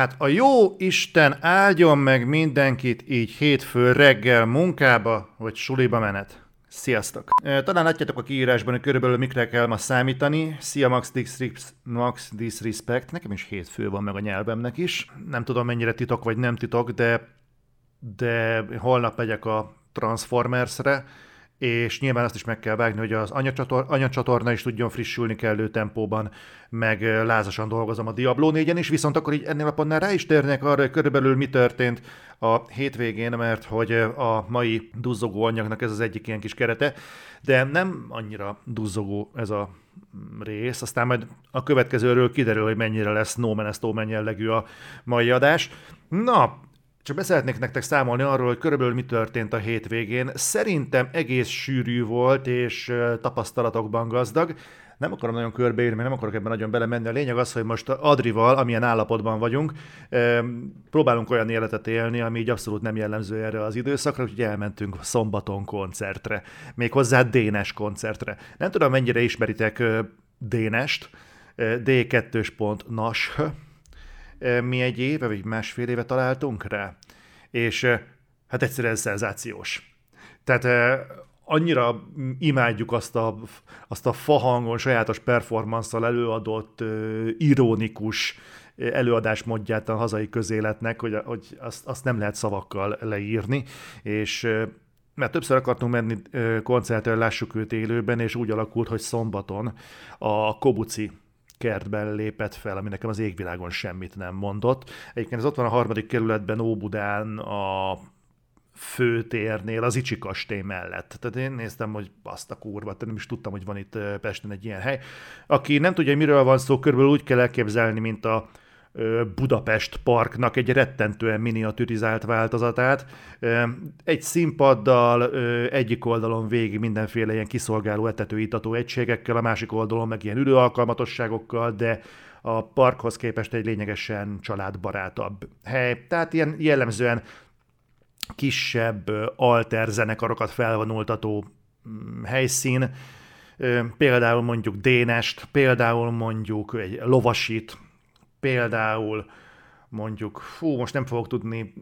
Hát a jó Isten áldjon meg mindenkit így hétfő reggel munkába vagy suliba menet. Sziasztok! Talán látjátok a kiírásban, hogy körülbelül mikre kell ma számítani. Szia Max, Disrespect, Max Disrespect. Nekem is hétfő van meg a nyelvemnek is. Nem tudom mennyire titok vagy nem titok, de, de holnap megyek a Transformersre, és nyilván azt is meg kell vágni, hogy az anyacsator, anyacsatorna is tudjon frissülni kellő tempóban, meg lázasan dolgozom a Diablo 4-en is, viszont akkor így ennél a pontnál rá is térnek arra, hogy körülbelül mi történt a hétvégén, mert hogy a mai duzzogó anyagnak ez az egyik ilyen kis kerete, de nem annyira duzzogó ez a rész, aztán majd a következőről kiderül, hogy mennyire lesz No Man jellegű a mai adás. Na, csak beszeretnék nektek számolni arról, hogy körülbelül mi történt a hétvégén. Szerintem egész sűrű volt, és tapasztalatokban gazdag. Nem akarom nagyon körbeírni, nem akarok ebben nagyon belemenni. A lényeg az, hogy most Adrival, amilyen állapotban vagyunk, próbálunk olyan életet élni, ami így abszolút nem jellemző erre az időszakra, úgyhogy elmentünk szombaton koncertre. Méghozzá Dénes koncertre. Nem tudom, mennyire ismeritek Dénest, D2.nas, mi egy éve, vagy másfél éve találtunk rá, és hát egyszerűen szenzációs. Tehát annyira imádjuk azt a, azt a fahangon, sajátos performanszal előadott, ironikus előadás módját a hazai közéletnek, hogy, hogy azt, azt nem lehet szavakkal leírni, és mert többször akartunk menni koncertre, lássuk őt élőben, és úgy alakult, hogy szombaton a Kobuci kertben lépett fel, ami nekem az égvilágon semmit nem mondott. Egyébként ez ott van a harmadik kerületben, Óbudán, a főtérnél, az Icsi kastély mellett. Tehát én néztem, hogy azt a kurva, nem is tudtam, hogy van itt Pesten egy ilyen hely. Aki nem tudja, hogy miről van szó, körülbelül úgy kell elképzelni, mint a Budapest Parknak egy rettentően miniaturizált változatát. Egy színpaddal, egyik oldalon végig mindenféle ilyen kiszolgáló etető-itató egységekkel, a másik oldalon meg ilyen ülőalkalmatosságokkal, de a parkhoz képest egy lényegesen családbarátabb hely. Tehát ilyen jellemzően kisebb alter zenekarokat felvonultató mm, helyszín, például mondjuk Dénest, például mondjuk egy lovasit, például mondjuk, fú, most nem fogok tudni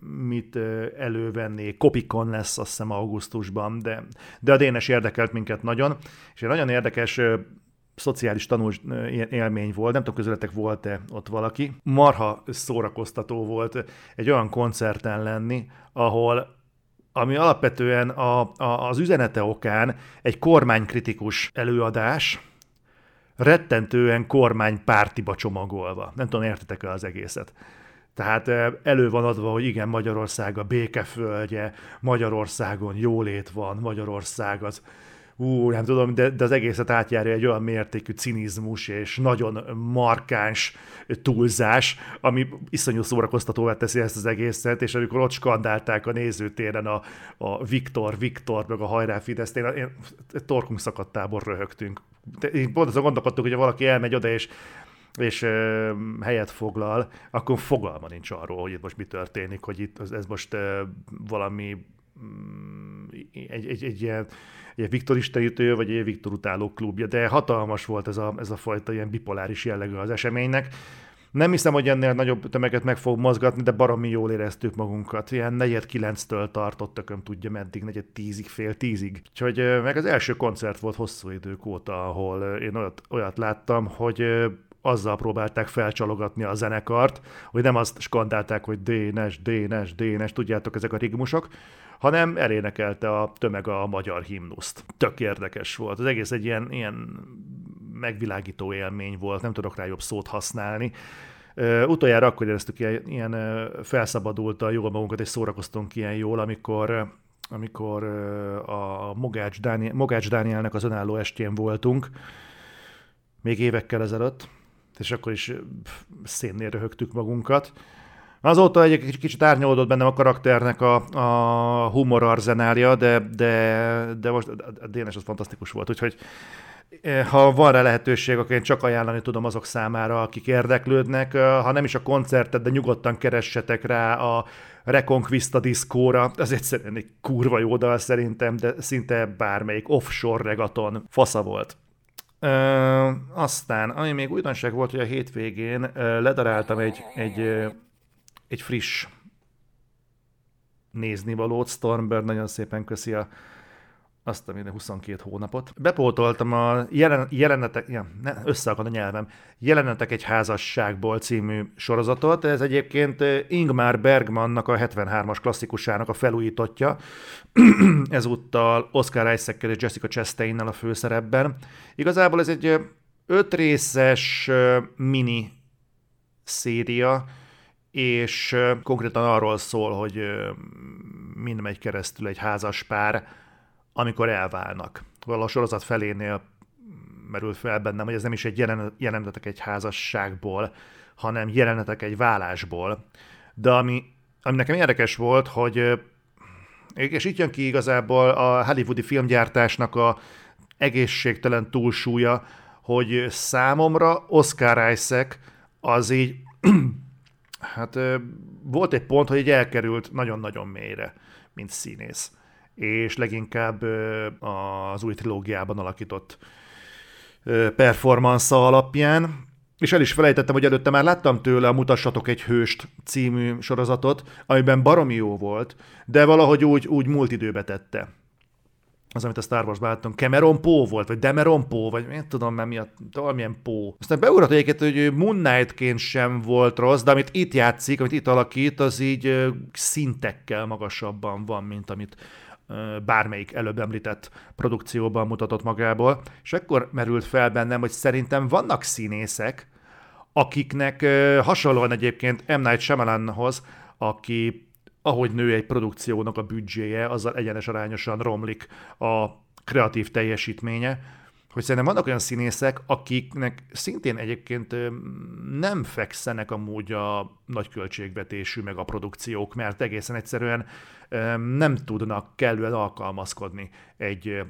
mit elővenni, Kopikon lesz azt hiszem augusztusban, de, de a Dénes érdekelt minket nagyon, és egy nagyon érdekes szociális tanús élmény volt, nem tudom, közületek volt-e ott valaki. Marha szórakoztató volt egy olyan koncerten lenni, ahol ami alapvetően a, a, az üzenete okán egy kormánykritikus előadás, rettentően kormánypártiba csomagolva. Nem tudom, értetek-e az egészet. Tehát elő van adva, hogy igen, Magyarország a békeföldje, Magyarországon jólét van, Magyarország az, ú, nem tudom, de, de az egészet átjárja egy olyan mértékű cinizmus és nagyon markáns túlzás, ami iszonyú szórakoztatóvá teszi ezt az egészet, és amikor ott skandálták a nézőtéren a, a Viktor, Viktor, meg a hajrá Fidesz, én, én torkunk szakadtából röhögtünk. Pont azon gondolkodtuk, hogy valaki elmegy oda, és és ö, helyet foglal, akkor fogalma nincs arról, hogy itt most mi történik, hogy itt ez most ö, valami mm, egy, egy, egy ilyen egy Viktor istenítő, vagy egy Viktor utáló klubja, de hatalmas volt ez a, ez a fajta ilyen bipoláris jellegű az eseménynek. Nem hiszem, hogy ennél nagyobb tömeget meg fog mozgatni, de baromi jól éreztük magunkat. Ilyen negyed kilenctől tartott, tököm tudja meddig, negyed tízig, fél tízig. Úgyhogy meg az első koncert volt hosszú idők óta, ahol én olyat, olyat láttam, hogy azzal próbálták felcsalogatni a zenekart, hogy nem azt skandálták, hogy Dénes, Dénes, Dénes, tudjátok, ezek a rigmusok, hanem elénekelte a tömeg a magyar himnuszt. Tök érdekes volt. Az egész egy ilyen, ilyen megvilágító élmény volt, nem tudok rá jobb szót használni. Utoljára akkor éreztük ilyen, ilyen a jól magunkat, és szórakoztunk ilyen jól, amikor amikor a Mogács, Dániel, Mogács Dánielnek az önálló estjén voltunk, még évekkel ezelőtt, és akkor is szénnél röhögtük magunkat. Azóta egy kicsit árnyalódott bennem a karakternek a, a humor arzenálja, de, de, de most a Dénes az fantasztikus volt, úgyhogy ha van rá lehetőség, akkor én csak ajánlani tudom azok számára, akik érdeklődnek. Eh, ha nem is a koncertet, de nyugodtan keressetek rá a Reconquista diszkóra. Ez egyszerűen egy kurva jó dal szerintem, de szinte bármelyik offshore regaton fasza volt. Ö, aztán, ami még újdonság volt, hogy a hétvégén ledaráltam egy, egy, ö, egy friss néznivalót. Stormbird nagyon szépen köszi a azt a minden 22 hónapot. Bepótoltam a jelen, jelenetek, ja, ne, összeakad a nyelvem, Jelenetek egy házasságból című sorozatot. Ez egyébként Ingmar Bergmannak a 73-as klasszikusának a felújítottja. Ezúttal Oscar isaac és Jessica Chastainnel a főszerepben. Igazából ez egy öt részes mini széria, és konkrétan arról szól, hogy mind megy keresztül egy házas pár, amikor elválnak. Valahol a sorozat felénél merül fel bennem, hogy ez nem is egy jelenetek egy házasságból, hanem jelenetek egy vállásból. De ami, ami nekem érdekes volt, hogy és itt jön ki igazából a hollywoodi filmgyártásnak a egészségtelen túlsúlya, hogy számomra Oscar Isaac az így, hát volt egy pont, hogy így elkerült nagyon-nagyon mélyre, mint színész és leginkább az új trilógiában alakított performance alapján, és el is felejtettem, hogy előtte már láttam tőle a Mutassatok egy hőst című sorozatot, amiben baromi jó volt, de valahogy úgy, úgy múlt időbe tette. Az, amit a Star Wars-ban láttam, Cameron Poe volt, vagy Demeron Poe, vagy én tudom már miatt, valamilyen Poe. Aztán beugrott egyébként, hogy Moon Knight-ként sem volt rossz, de amit itt játszik, amit itt alakít, az így szintekkel magasabban van, mint amit bármelyik előbb említett produkcióban mutatott magából, és ekkor merült fel bennem, hogy szerintem vannak színészek, akiknek hasonlóan egyébként M. Night Shyamalanhoz, aki ahogy nő egy produkciónak a büdzséje, azzal egyenes arányosan romlik a kreatív teljesítménye, hogy szerintem vannak olyan színészek, akiknek szintén egyébként nem fekszenek amúgy a nagy költségvetésű meg a produkciók, mert egészen egyszerűen nem tudnak kellően alkalmazkodni egy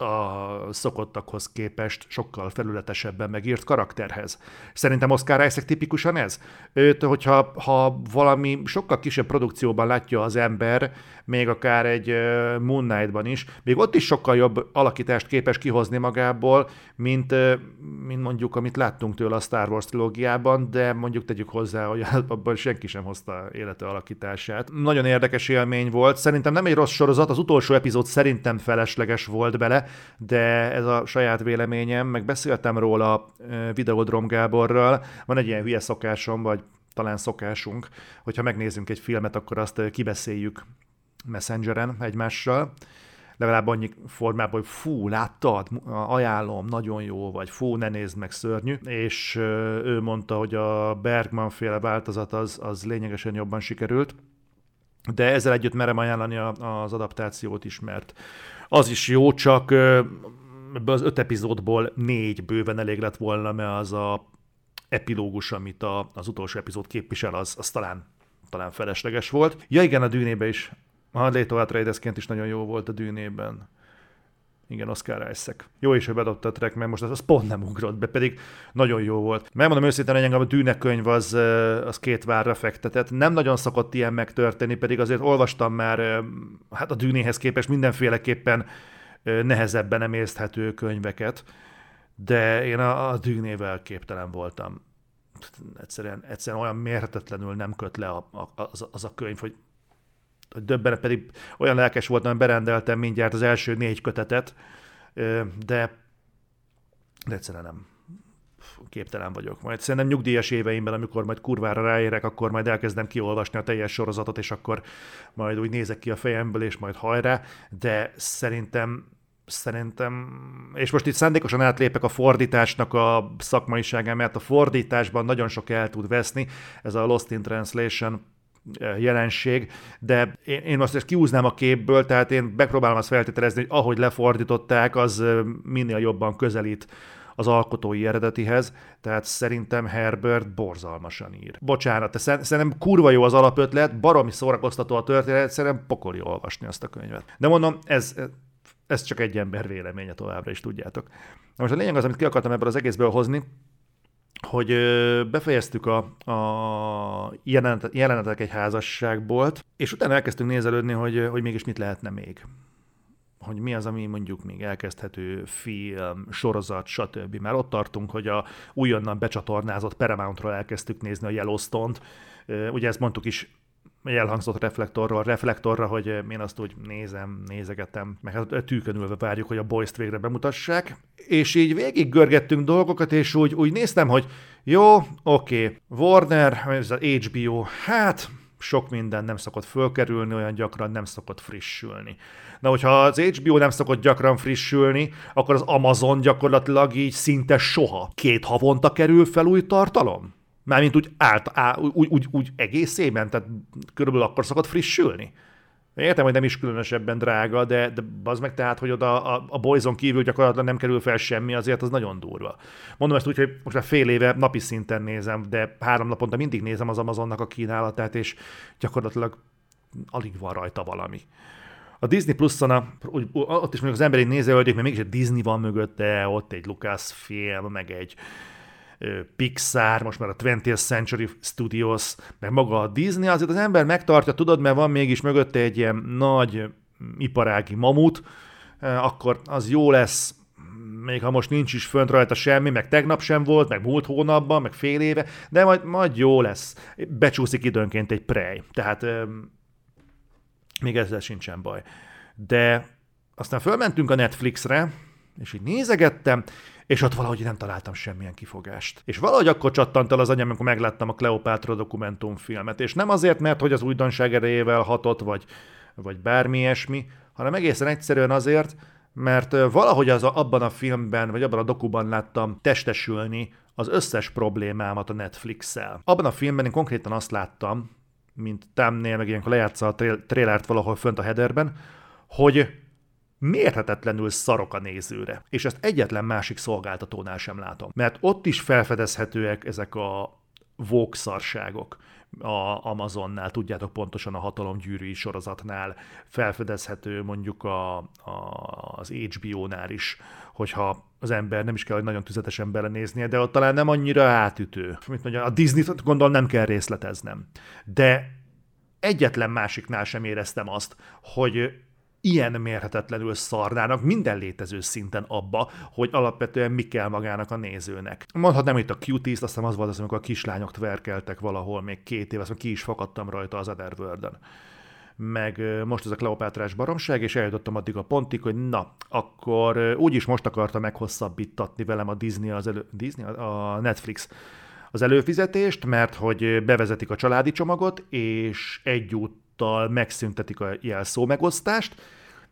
a szokottakhoz képest sokkal felületesebben megírt karakterhez. Szerintem Oscar Isaac tipikusan ez. Őt, hogyha ha valami sokkal kisebb produkcióban látja az ember, még akár egy Moon Knight-ban is, még ott is sokkal jobb alakítást képes kihozni magából, mint, mint mondjuk, amit láttunk tőle a Star Wars trilógiában, de mondjuk tegyük hozzá, hogy abban senki sem hozta élete alakítását. Nagyon érdekes élmény volt. Szerintem nem egy rossz sorozat, az utolsó epizód szerintem felesleges volt bele, de ez a saját véleményem, meg beszéltem róla Videodrom Gáborral, van egy ilyen hülye szokásom, vagy talán szokásunk, hogyha megnézzünk egy filmet, akkor azt kibeszéljük Messengeren egymással, legalább annyi formában, hogy fú, láttad, ajánlom, nagyon jó, vagy fú, ne nézd meg, szörnyű. És ő mondta, hogy a Bergman féle változat az, az lényegesen jobban sikerült, de ezzel együtt merem ajánlani az adaptációt is, mert az is jó, csak ebből az öt epizódból négy bőven elég lett volna, mert az a epilógus, amit a, az utolsó epizód képvisel, az, az talán, talán felesleges volt. Ja igen, a dűnébe is. A Leto Atreidesként is nagyon jó volt a dűnében. Igen, Oscar Isaac. Jó is, hogy bedobta a track, mert most az, az pont nem ugrott be, pedig nagyon jó volt. Megmondom őszintén, hogy engem a Dűne könyv az, az két várra fektetett. Nem nagyon szokott ilyen megtörténni, pedig azért olvastam már hát a Dűnéhez képest mindenféleképpen nehezebben emészthető könyveket, de én a, a Dűnével képtelen voltam. Egyszerűen, egyszerűen olyan mérhetetlenül nem köt le a, a, az, az a könyv, hogy hogy döbbenet, pedig olyan lelkes voltam, berendeltem mindjárt az első négy kötetet, de, de egyszerűen nem. Képtelen vagyok. Majd. Szerintem nyugdíjas éveimben, amikor majd kurvára ráérek, akkor majd elkezdem kiolvasni a teljes sorozatot, és akkor majd úgy nézek ki a fejemből, és majd hajrá, de szerintem szerintem, és most itt szándékosan átlépek a fordításnak a szakmaiságán, mert a fordításban nagyon sok el tud veszni, ez a Lost in Translation jelenség, de én, én most ezt kiúznám a képből, tehát én megpróbálom azt feltételezni, hogy ahogy lefordították, az minél jobban közelít az alkotói eredetihez, tehát szerintem Herbert borzalmasan ír. Bocsánat, szerintem kurva jó az alapötlet, baromi szórakoztató a történet, szerintem pokoli olvasni azt a könyvet. De mondom, ez, ez csak egy ember véleménye továbbra is tudjátok. Na most a lényeg az, amit ki akartam ebből az egészből hozni, hogy befejeztük a, a jelenet, jelenetek egy házasságból, és utána elkezdtünk nézelődni, hogy, hogy mégis mit lehetne még. hogy mi az, ami mondjuk még elkezdhető film, sorozat, stb. Már ott tartunk, hogy a újonnan becsatornázott Paramountról elkezdtük nézni a Yellowstone-t. Ugye ezt mondtuk is elhangzott reflektorról, reflektorra, hogy én azt úgy nézem, nézegetem, meg hát tűkönülve várjuk, hogy a boys végre bemutassák. És így végig görgettünk dolgokat, és úgy, úgy néztem, hogy jó, oké, okay, Warner, ez az HBO, hát sok minden nem szokott fölkerülni, olyan gyakran nem szokott frissülni. Na, hogyha az HBO nem szokott gyakran frissülni, akkor az Amazon gyakorlatilag így szinte soha. Két havonta kerül fel új tartalom? Mármint úgy, állt, á, úgy, úgy, úgy egészében, tehát körülbelül akkor szokott frissülni. Értem, hogy nem is különösebben drága, de, de az meg tehát, hogy oda a, a Boyzon kívül gyakorlatilag nem kerül fel semmi, azért az nagyon durva. Mondom ezt úgy, hogy most már fél éve napi szinten nézem, de három naponta mindig nézem az Amazonnak a kínálatát, és gyakorlatilag alig van rajta valami. A Disney Plus-on, a, ott is mondjuk az emberi nézőölték, mert mégis egy Disney van mögötte, ott egy Lucas film, meg egy Pixar, most már a 20th Century Studios, meg maga a Disney, azért az ember megtartja, tudod, mert van mégis mögötte egy ilyen nagy iparági mamut, akkor az jó lesz, még ha most nincs is fönt rajta semmi, meg tegnap sem volt, meg múlt hónapban, meg fél éve, de majd, majd jó lesz. Becsúszik időnként egy prej, tehát még ezzel sincsen baj. De aztán fölmentünk a Netflixre, és így nézegettem, és ott valahogy nem találtam semmilyen kifogást. És valahogy akkor csattant el az anyám, amikor megláttam a Kleopátra dokumentumfilmet, és nem azért, mert hogy az újdonság erejével hatott, vagy, vagy bármi ilyesmi, hanem egészen egyszerűen azért, mert valahogy az a, abban a filmben, vagy abban a dokuban láttam testesülni az összes problémámat a Netflix-szel. Abban a filmben én konkrétan azt láttam, mint Tamnél, meg ilyenkor lejátsza a trélert valahol fönt a headerben, hogy mérhetetlenül szarok a nézőre. És ezt egyetlen másik szolgáltatónál sem látom. Mert ott is felfedezhetőek ezek a vókszarságok a Amazonnál, tudjátok pontosan a hatalomgyűrűi sorozatnál, felfedezhető mondjuk a, a, az HBO-nál is, hogyha az ember nem is kell, hogy nagyon tüzetesen belenéznie, de ott talán nem annyira átütő. Mint mondja, a Disney-t gondol nem kell részleteznem. De egyetlen másiknál sem éreztem azt, hogy ilyen mérhetetlenül szarnának minden létező szinten abba, hogy alapvetően mi kell magának a nézőnek. Mondhatnám itt a cuties aztán az volt az, amikor a kislányok tverkeltek valahol még két év, azt ki is fakadtam rajta az Otherworld-en meg most ez a Kleopátrás baromság, és eljutottam addig a pontig, hogy na, akkor úgyis most akarta meghosszabbítatni velem a Disney, az elő, Disney, a Netflix az előfizetést, mert hogy bevezetik a családi csomagot, és egyútt ezúttal megszüntetik a jelszó megosztást.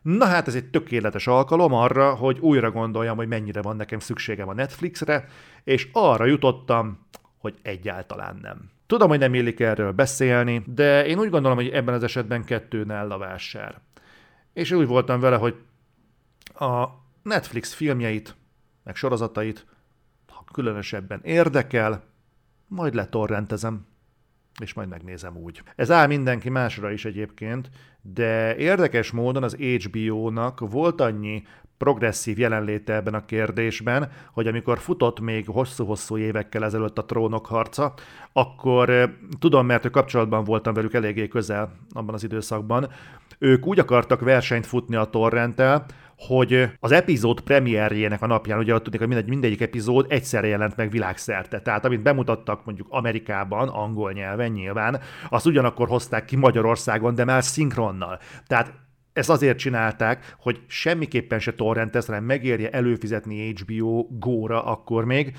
Na hát ez egy tökéletes alkalom arra, hogy újra gondoljam, hogy mennyire van nekem szükségem a Netflixre, és arra jutottam, hogy egyáltalán nem. Tudom, hogy nem illik erről beszélni, de én úgy gondolom, hogy ebben az esetben kettőn a vásár. És úgy voltam vele, hogy a Netflix filmjeit, meg sorozatait, ha különösebben érdekel, majd letorrentezem és majd megnézem úgy. Ez áll mindenki másra is egyébként, de érdekes módon az HBO-nak volt annyi progresszív jelenléte ebben a kérdésben, hogy amikor futott még hosszú-hosszú évekkel ezelőtt a trónok harca, akkor eh, tudom, mert ő kapcsolatban voltam velük eléggé közel abban az időszakban, ők úgy akartak versenyt futni a torrenttel, hogy az epizód premierjének a napján, ugye ott tudnék, hogy mindegy, mindegyik epizód egyszerre jelent meg világszerte. Tehát amit bemutattak mondjuk Amerikában, angol nyelven nyilván, azt ugyanakkor hozták ki Magyarországon, de már szinkronnal. Tehát ezt azért csinálták, hogy semmiképpen se torrentez, hanem megérje előfizetni HBO góra akkor még,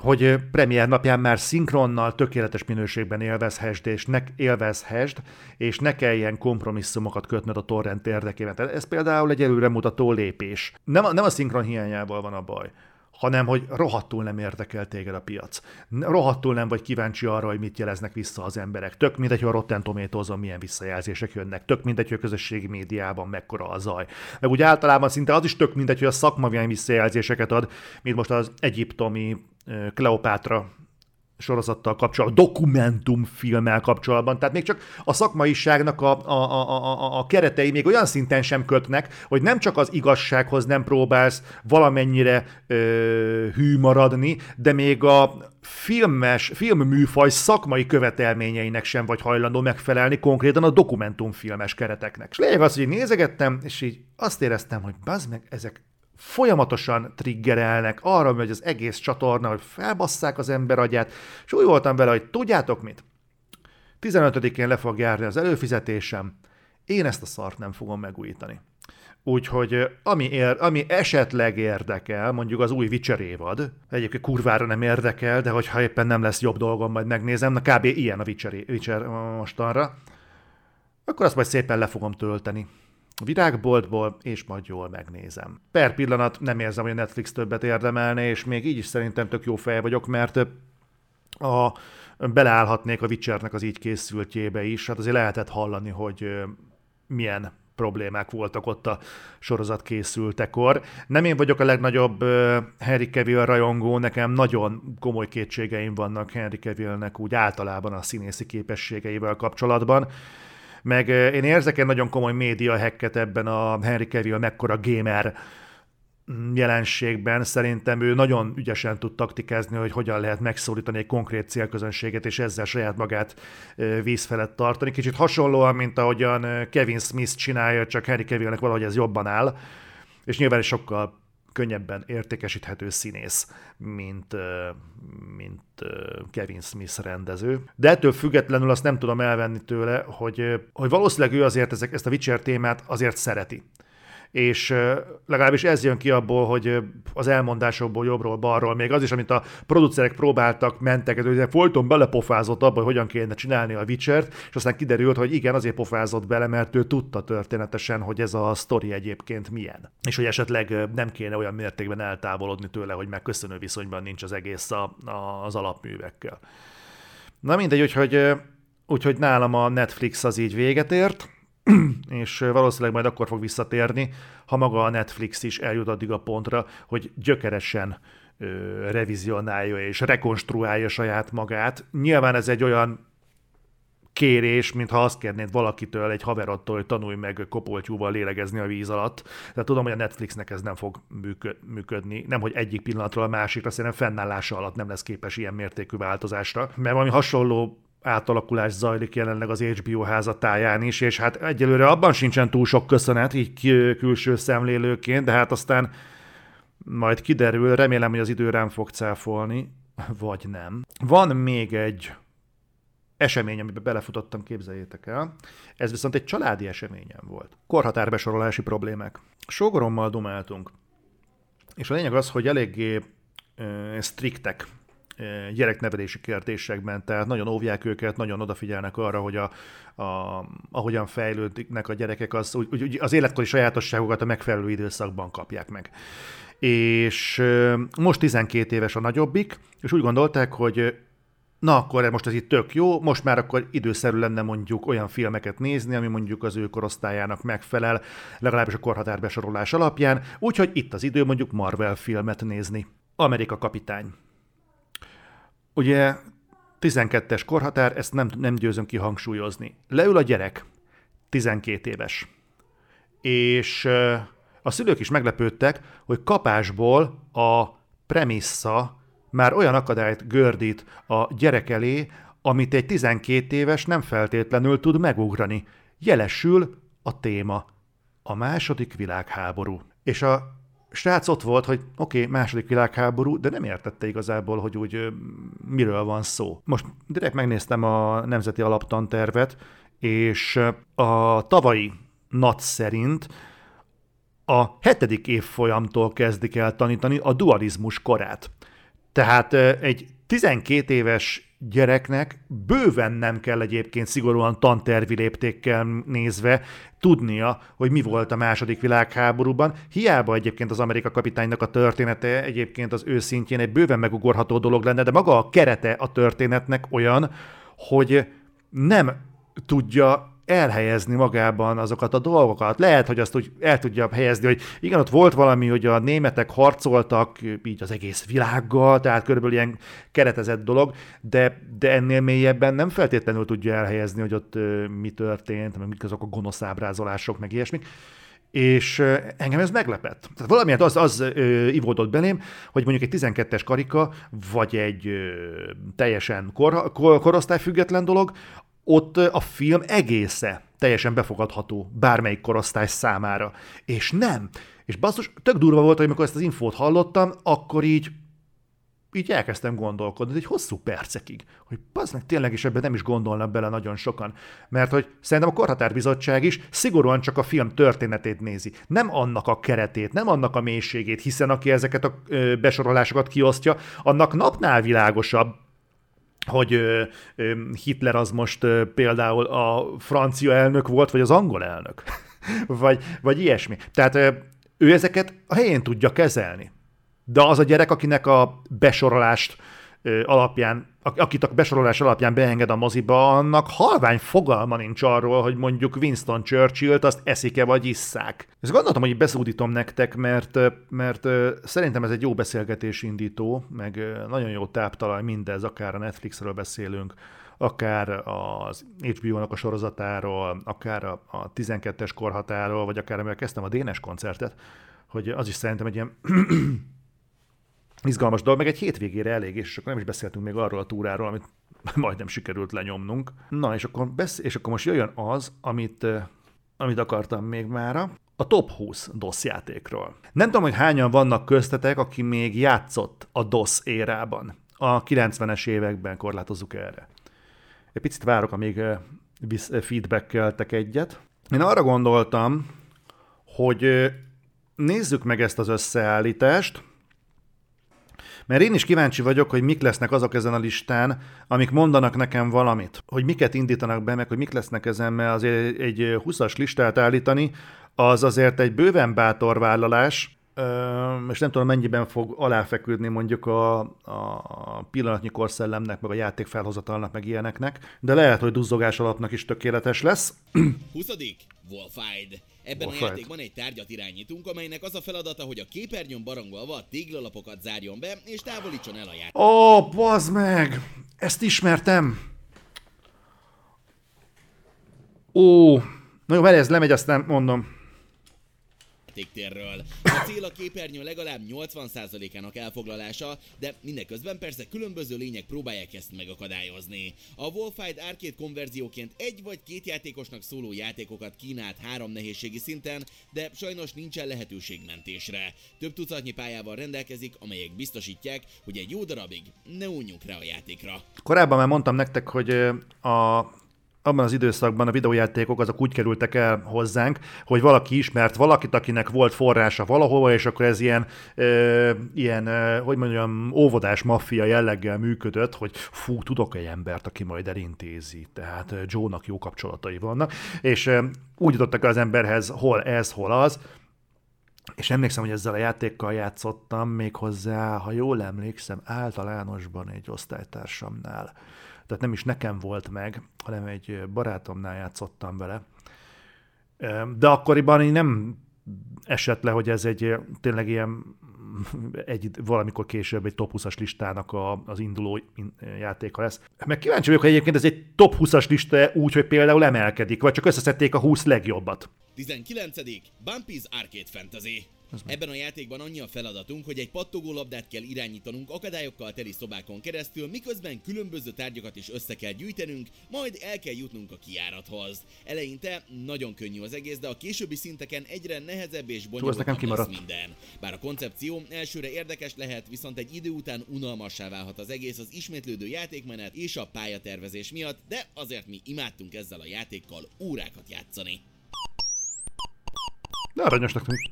hogy premier napján már szinkronnal tökéletes minőségben élvezhessd, és ne, élvezhessd, és ne kelljen kompromisszumokat kötnöd a torrent érdekében. Tehát ez például egy előremutató lépés. Nem a, nem a szinkron hiányával van a baj, hanem hogy rohadtul nem érdekel téged a piac. Rohadtul nem vagy kíváncsi arra, hogy mit jeleznek vissza az emberek. Tök mindegy, hogy a Rotten tomatoes milyen visszajelzések jönnek. Tök mindegy, hogy a közösségi médiában mekkora a zaj. Meg úgy általában szinte az is tök mindegy, hogy a szakma milyen visszajelzéseket ad, mint most az egyiptomi Kleopátra sorozattal kapcsolatban, dokumentumfilmmel kapcsolatban. Tehát még csak a szakmaiságnak a, a, a, a, a keretei még olyan szinten sem kötnek, hogy nem csak az igazsághoz nem próbálsz valamennyire ö, hű maradni, de még a filmes, filmműfaj szakmai követelményeinek sem vagy hajlandó megfelelni, konkrétan a dokumentumfilmes kereteknek. És lényeg az, hogy nézegettem, és így azt éreztem, hogy bazd meg, ezek folyamatosan triggerelnek arra, hogy az egész csatorna, hogy felbasszák az ember agyát, és úgy voltam vele, hogy tudjátok mit? 15-én le fog járni az előfizetésem, én ezt a szart nem fogom megújítani. Úgyhogy ami, ér, ami esetleg érdekel, mondjuk az új Witcher évad, egyébként kurvára nem érdekel, de hogyha éppen nem lesz jobb dolgom, majd megnézem, na kb. ilyen a Witcher, Witcher mostanra, akkor azt majd szépen le fogom tölteni virágboltból, és majd jól megnézem. Per pillanat nem érzem, hogy a Netflix többet érdemelne, és még így is szerintem tök jó fej vagyok, mert a, beleállhatnék a Witchernek az így készültjébe is. Hát azért lehetett hallani, hogy milyen problémák voltak ott a sorozat készültekor. Nem én vagyok a legnagyobb Henry Cavill rajongó, nekem nagyon komoly kétségeim vannak Henry Cavillnek úgy általában a színészi képességeivel kapcsolatban meg én érzek egy nagyon komoly média hacket ebben a Henry Cavill mekkora gamer jelenségben szerintem ő nagyon ügyesen tud taktikázni, hogy hogyan lehet megszólítani egy konkrét célközönséget, és ezzel saját magát víz felett tartani. Kicsit hasonlóan, mint ahogyan Kevin Smith csinálja, csak Henry Cavillnek valahogy ez jobban áll, és nyilván is sokkal könnyebben értékesíthető színész, mint, mint Kevin Smith rendező. De ettől függetlenül azt nem tudom elvenni tőle, hogy, hogy valószínűleg ő azért ezek, ezt a Witcher témát azért szereti és legalábbis ez jön ki abból, hogy az elmondásokból jobbról, balról, még az is, amit a producerek próbáltak, mentek, hogy folyton belepofázott abba, hogy hogyan kéne csinálni a witcher és aztán kiderült, hogy igen, azért pofázott bele, mert ő tudta történetesen, hogy ez a sztori egyébként milyen. És hogy esetleg nem kéne olyan mértékben eltávolodni tőle, hogy megköszönő viszonyban nincs az egész a, a, az alapművekkel. Na mindegy, úgyhogy, úgyhogy nálam a Netflix az így véget ért, és valószínűleg majd akkor fog visszatérni, ha maga a Netflix is eljut addig a pontra, hogy gyökeresen ö, revizionálja és rekonstruálja saját magát. Nyilván ez egy olyan kérés, mintha azt kérnéd valakitől, egy haverottól, hogy tanulj meg kopoltyúval lélegezni a víz alatt. De tudom, hogy a Netflixnek ez nem fog működni. Nem, hogy egyik pillanatról a másikra, szerintem fennállása alatt nem lesz képes ilyen mértékű változásra. Mert valami hasonló átalakulás zajlik jelenleg az HBO házatáján is, és hát egyelőre abban sincsen túl sok köszönet, így külső szemlélőként, de hát aztán majd kiderül, remélem, hogy az idő rám fog cáfolni, vagy nem. Van még egy esemény, amiben belefutottam, képzeljétek el. Ez viszont egy családi eseményem volt. Korhatárbesorolási problémák. Sógorommal dumáltunk. És a lényeg az, hogy eléggé uh, striktek gyereknevelési kérdésekben, tehát nagyon óvják őket, nagyon odafigyelnek arra, hogy a, a, ahogyan fejlődnek a gyerekek, az, úgy, úgy, az életkori sajátosságokat a megfelelő időszakban kapják meg. És most 12 éves a nagyobbik, és úgy gondolták, hogy na akkor most ez itt tök jó, most már akkor időszerű lenne mondjuk olyan filmeket nézni, ami mondjuk az ő korosztályának megfelel, legalábbis a korhatárbesorolás alapján, úgyhogy itt az idő mondjuk Marvel filmet nézni. Amerika kapitány. Ugye 12-es korhatár, ezt nem, nem győzöm kihangsúlyozni. Leül a gyerek, 12 éves. És a szülők is meglepődtek, hogy kapásból a premissza már olyan akadályt gördít a gyerek elé, amit egy 12 éves nem feltétlenül tud megugrani. Jelesül a téma. A második világháború. És a srác ott volt, hogy oké, okay, második világháború, de nem értette igazából, hogy úgy miről van szó. Most direkt megnéztem a Nemzeti Alaptantervet, és a tavalyi NAT szerint a hetedik évfolyamtól kezdik el tanítani a dualizmus korát. Tehát egy 12 éves gyereknek bőven nem kell egyébként szigorúan tantervi léptékkel nézve tudnia, hogy mi volt a második világháborúban. Hiába egyébként az Amerika kapitánynak a története egyébként az őszintjén egy bőven megugorható dolog lenne, de maga a kerete a történetnek olyan, hogy nem tudja elhelyezni magában azokat a dolgokat. Lehet, hogy azt úgy el tudja helyezni, hogy igen, ott volt valami, hogy a németek harcoltak így az egész világgal, tehát körülbelül ilyen keretezett dolog, de, de ennél mélyebben nem feltétlenül tudja elhelyezni, hogy ott mi történt, meg mik azok a gonosz ábrázolások, meg ilyesmik és engem ez meglepett. Tehát valamiért az, az ö, ivódott belém, hogy mondjuk egy 12-es karika, vagy egy ö, teljesen kor, kor, korosztályfüggetlen dolog, ott a film egésze teljesen befogadható bármelyik korosztály számára. És nem. És basszus, tök durva volt, hogy amikor ezt az infót hallottam, akkor így így elkezdtem gondolkodni, egy hosszú percekig, hogy az meg tényleg is ebben nem is gondolnak bele nagyon sokan. Mert hogy szerintem a Korhatárbizottság is szigorúan csak a film történetét nézi. Nem annak a keretét, nem annak a mélységét, hiszen aki ezeket a besorolásokat kiosztja, annak napnál világosabb, hogy Hitler az most például a francia elnök volt, vagy az angol elnök, vagy, vagy ilyesmi. Tehát ő ezeket a helyén tudja kezelni. De az a gyerek, akinek a besorolást alapján, akit a besorolás alapján beenged a moziba, annak halvány fogalma nincs arról, hogy mondjuk Winston Churchill-t azt eszik-e vagy isszák. Ezt gondoltam, hogy beszúdítom nektek, mert, mert szerintem ez egy jó beszélgetés indító, meg nagyon jó táptalaj mindez, akár a Netflixről beszélünk, akár az HBO-nak a sorozatáról, akár a, a 12-es korhatáról, vagy akár amivel kezdtem a Dénes koncertet, hogy az is szerintem egy ilyen izgalmas dolog, meg egy hétvégére elég, és akkor nem is beszéltünk még arról a túráról, amit majdnem sikerült lenyomnunk. Na, és akkor, besz- és akkor most jöjjön az, amit, amit akartam még mára, a top 20 DOS játékról. Nem tudom, hogy hányan vannak köztetek, aki még játszott a DOS érában. A 90-es években korlátozzuk erre. Egy picit várok, amíg feedbackeltek egyet. Én arra gondoltam, hogy nézzük meg ezt az összeállítást, mert én is kíváncsi vagyok, hogy mik lesznek azok ezen a listán, amik mondanak nekem valamit. Hogy miket indítanak be, meg hogy mik lesznek ezen, mert azért egy 20-as listát állítani, az azért egy bőven bátor vállalás, és nem tudom, mennyiben fog aláfeküdni mondjuk a, a pillanatnyi korszellemnek, meg a játék felhozatalnak, meg ilyeneknek, de lehet, hogy duzzogás alapnak is tökéletes lesz. 20. Wolfide. Ebben a játékban egy tárgyat irányítunk, amelynek az a feladata, hogy a képernyőn barangolva a téglalapokat zárjon be, és távolítson el a játékot. Ó, oh, bazd meg! Ezt ismertem! Ó, na jó, várj, ez lemegy, azt nem mondom játéktérről. A cél a képernyő legalább 80%-ának elfoglalása, de mindeközben persze különböző lények próbálják ezt megakadályozni. A Wolfide Arcade konverzióként egy vagy két játékosnak szóló játékokat kínált három nehézségi szinten, de sajnos nincsen lehetőség mentésre. Több tucatnyi pályával rendelkezik, amelyek biztosítják, hogy egy jó darabig ne unjunk rá a játékra. Korábban már mondtam nektek, hogy a abban az időszakban a videójátékok azok úgy kerültek el hozzánk, hogy valaki ismert valakit, akinek volt forrása valahova, és akkor ez ilyen, ö, ilyen ö, hogy mondjam, óvodás maffia jelleggel működött, hogy fú, tudok egy embert, aki majd elintézi, tehát Joe-nak jó kapcsolatai vannak, és ö, úgy jutottak az emberhez, hol ez, hol az, és emlékszem, hogy ezzel a játékkal játszottam még hozzá, ha jól emlékszem, általánosban egy osztálytársamnál tehát nem is nekem volt meg, hanem egy barátomnál játszottam vele. De akkoriban így nem esett le, hogy ez egy tényleg ilyen egy, valamikor később egy top 20-as listának a, az induló játéka lesz. Meg kíváncsi vagyok, hogy egyébként ez egy top 20-as lista úgy, hogy például emelkedik, vagy csak összeszedték a 20 legjobbat. 19. Bumpy's Arcade Fantasy. Ebben a játékban annyi a feladatunk, hogy egy pattogó labdát kell irányítanunk akadályokkal teli szobákon keresztül, miközben különböző tárgyakat is össze kell gyűjtenünk, majd el kell jutnunk a kiárathoz. Eleinte nagyon könnyű az egész, de a későbbi szinteken egyre nehezebb és bonyolultabb lesz minden. Bár a koncepció elsőre érdekes lehet, viszont egy idő után unalmassá válhat az egész az ismétlődő játékmenet és a pályatervezés miatt, de azért mi imádtunk ezzel a játékkal órákat játszani. De aranyosnak tűnik.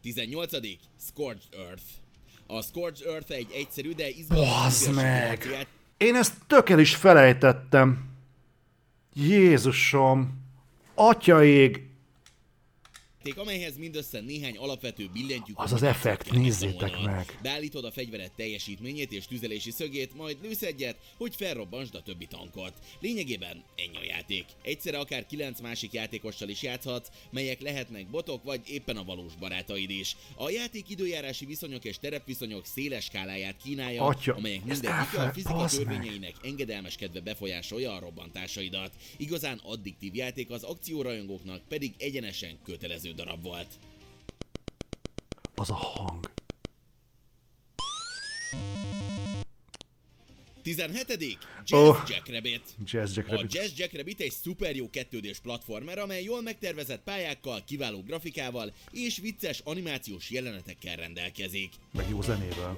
18. Scorched Earth. A Scorched Earth egy egyszerű, de izgalmas... meg! Én ezt tökél is felejtettem. Jézusom! Atyaég! Amelyhez mindössze néhány alapvető billentyűk. Az az effekt, nézzétek meg. Beállítod a fegyvered teljesítményét és tüzelési szögét, majd lősz egyet, hogy felrobbansd a többi tankot. Lényegében ennyi a játék. Egyszerre akár kilenc másik játékossal is játszhatsz, melyek lehetnek botok vagy éppen a valós barátaid is. A játék időjárási viszonyok és terepviszonyok széles skáláját kínálja, Atya, amelyek mindegyik a fizika törvényeinek engedelmeskedve befolyásolja a robbantásaidat. Igazán addiktív játék az akciórajongóknak pedig egyenesen kötelező darab volt. Az a hang. 17. Jazz Oh. Jackrabbit. Jazz Jack A Rabbit. Jazz Jackrabbit egy szuper jó kettődés platformer, amely jól megtervezett pályákkal, kiváló grafikával és vicces animációs jelenetekkel rendelkezik. Meg jó zenével.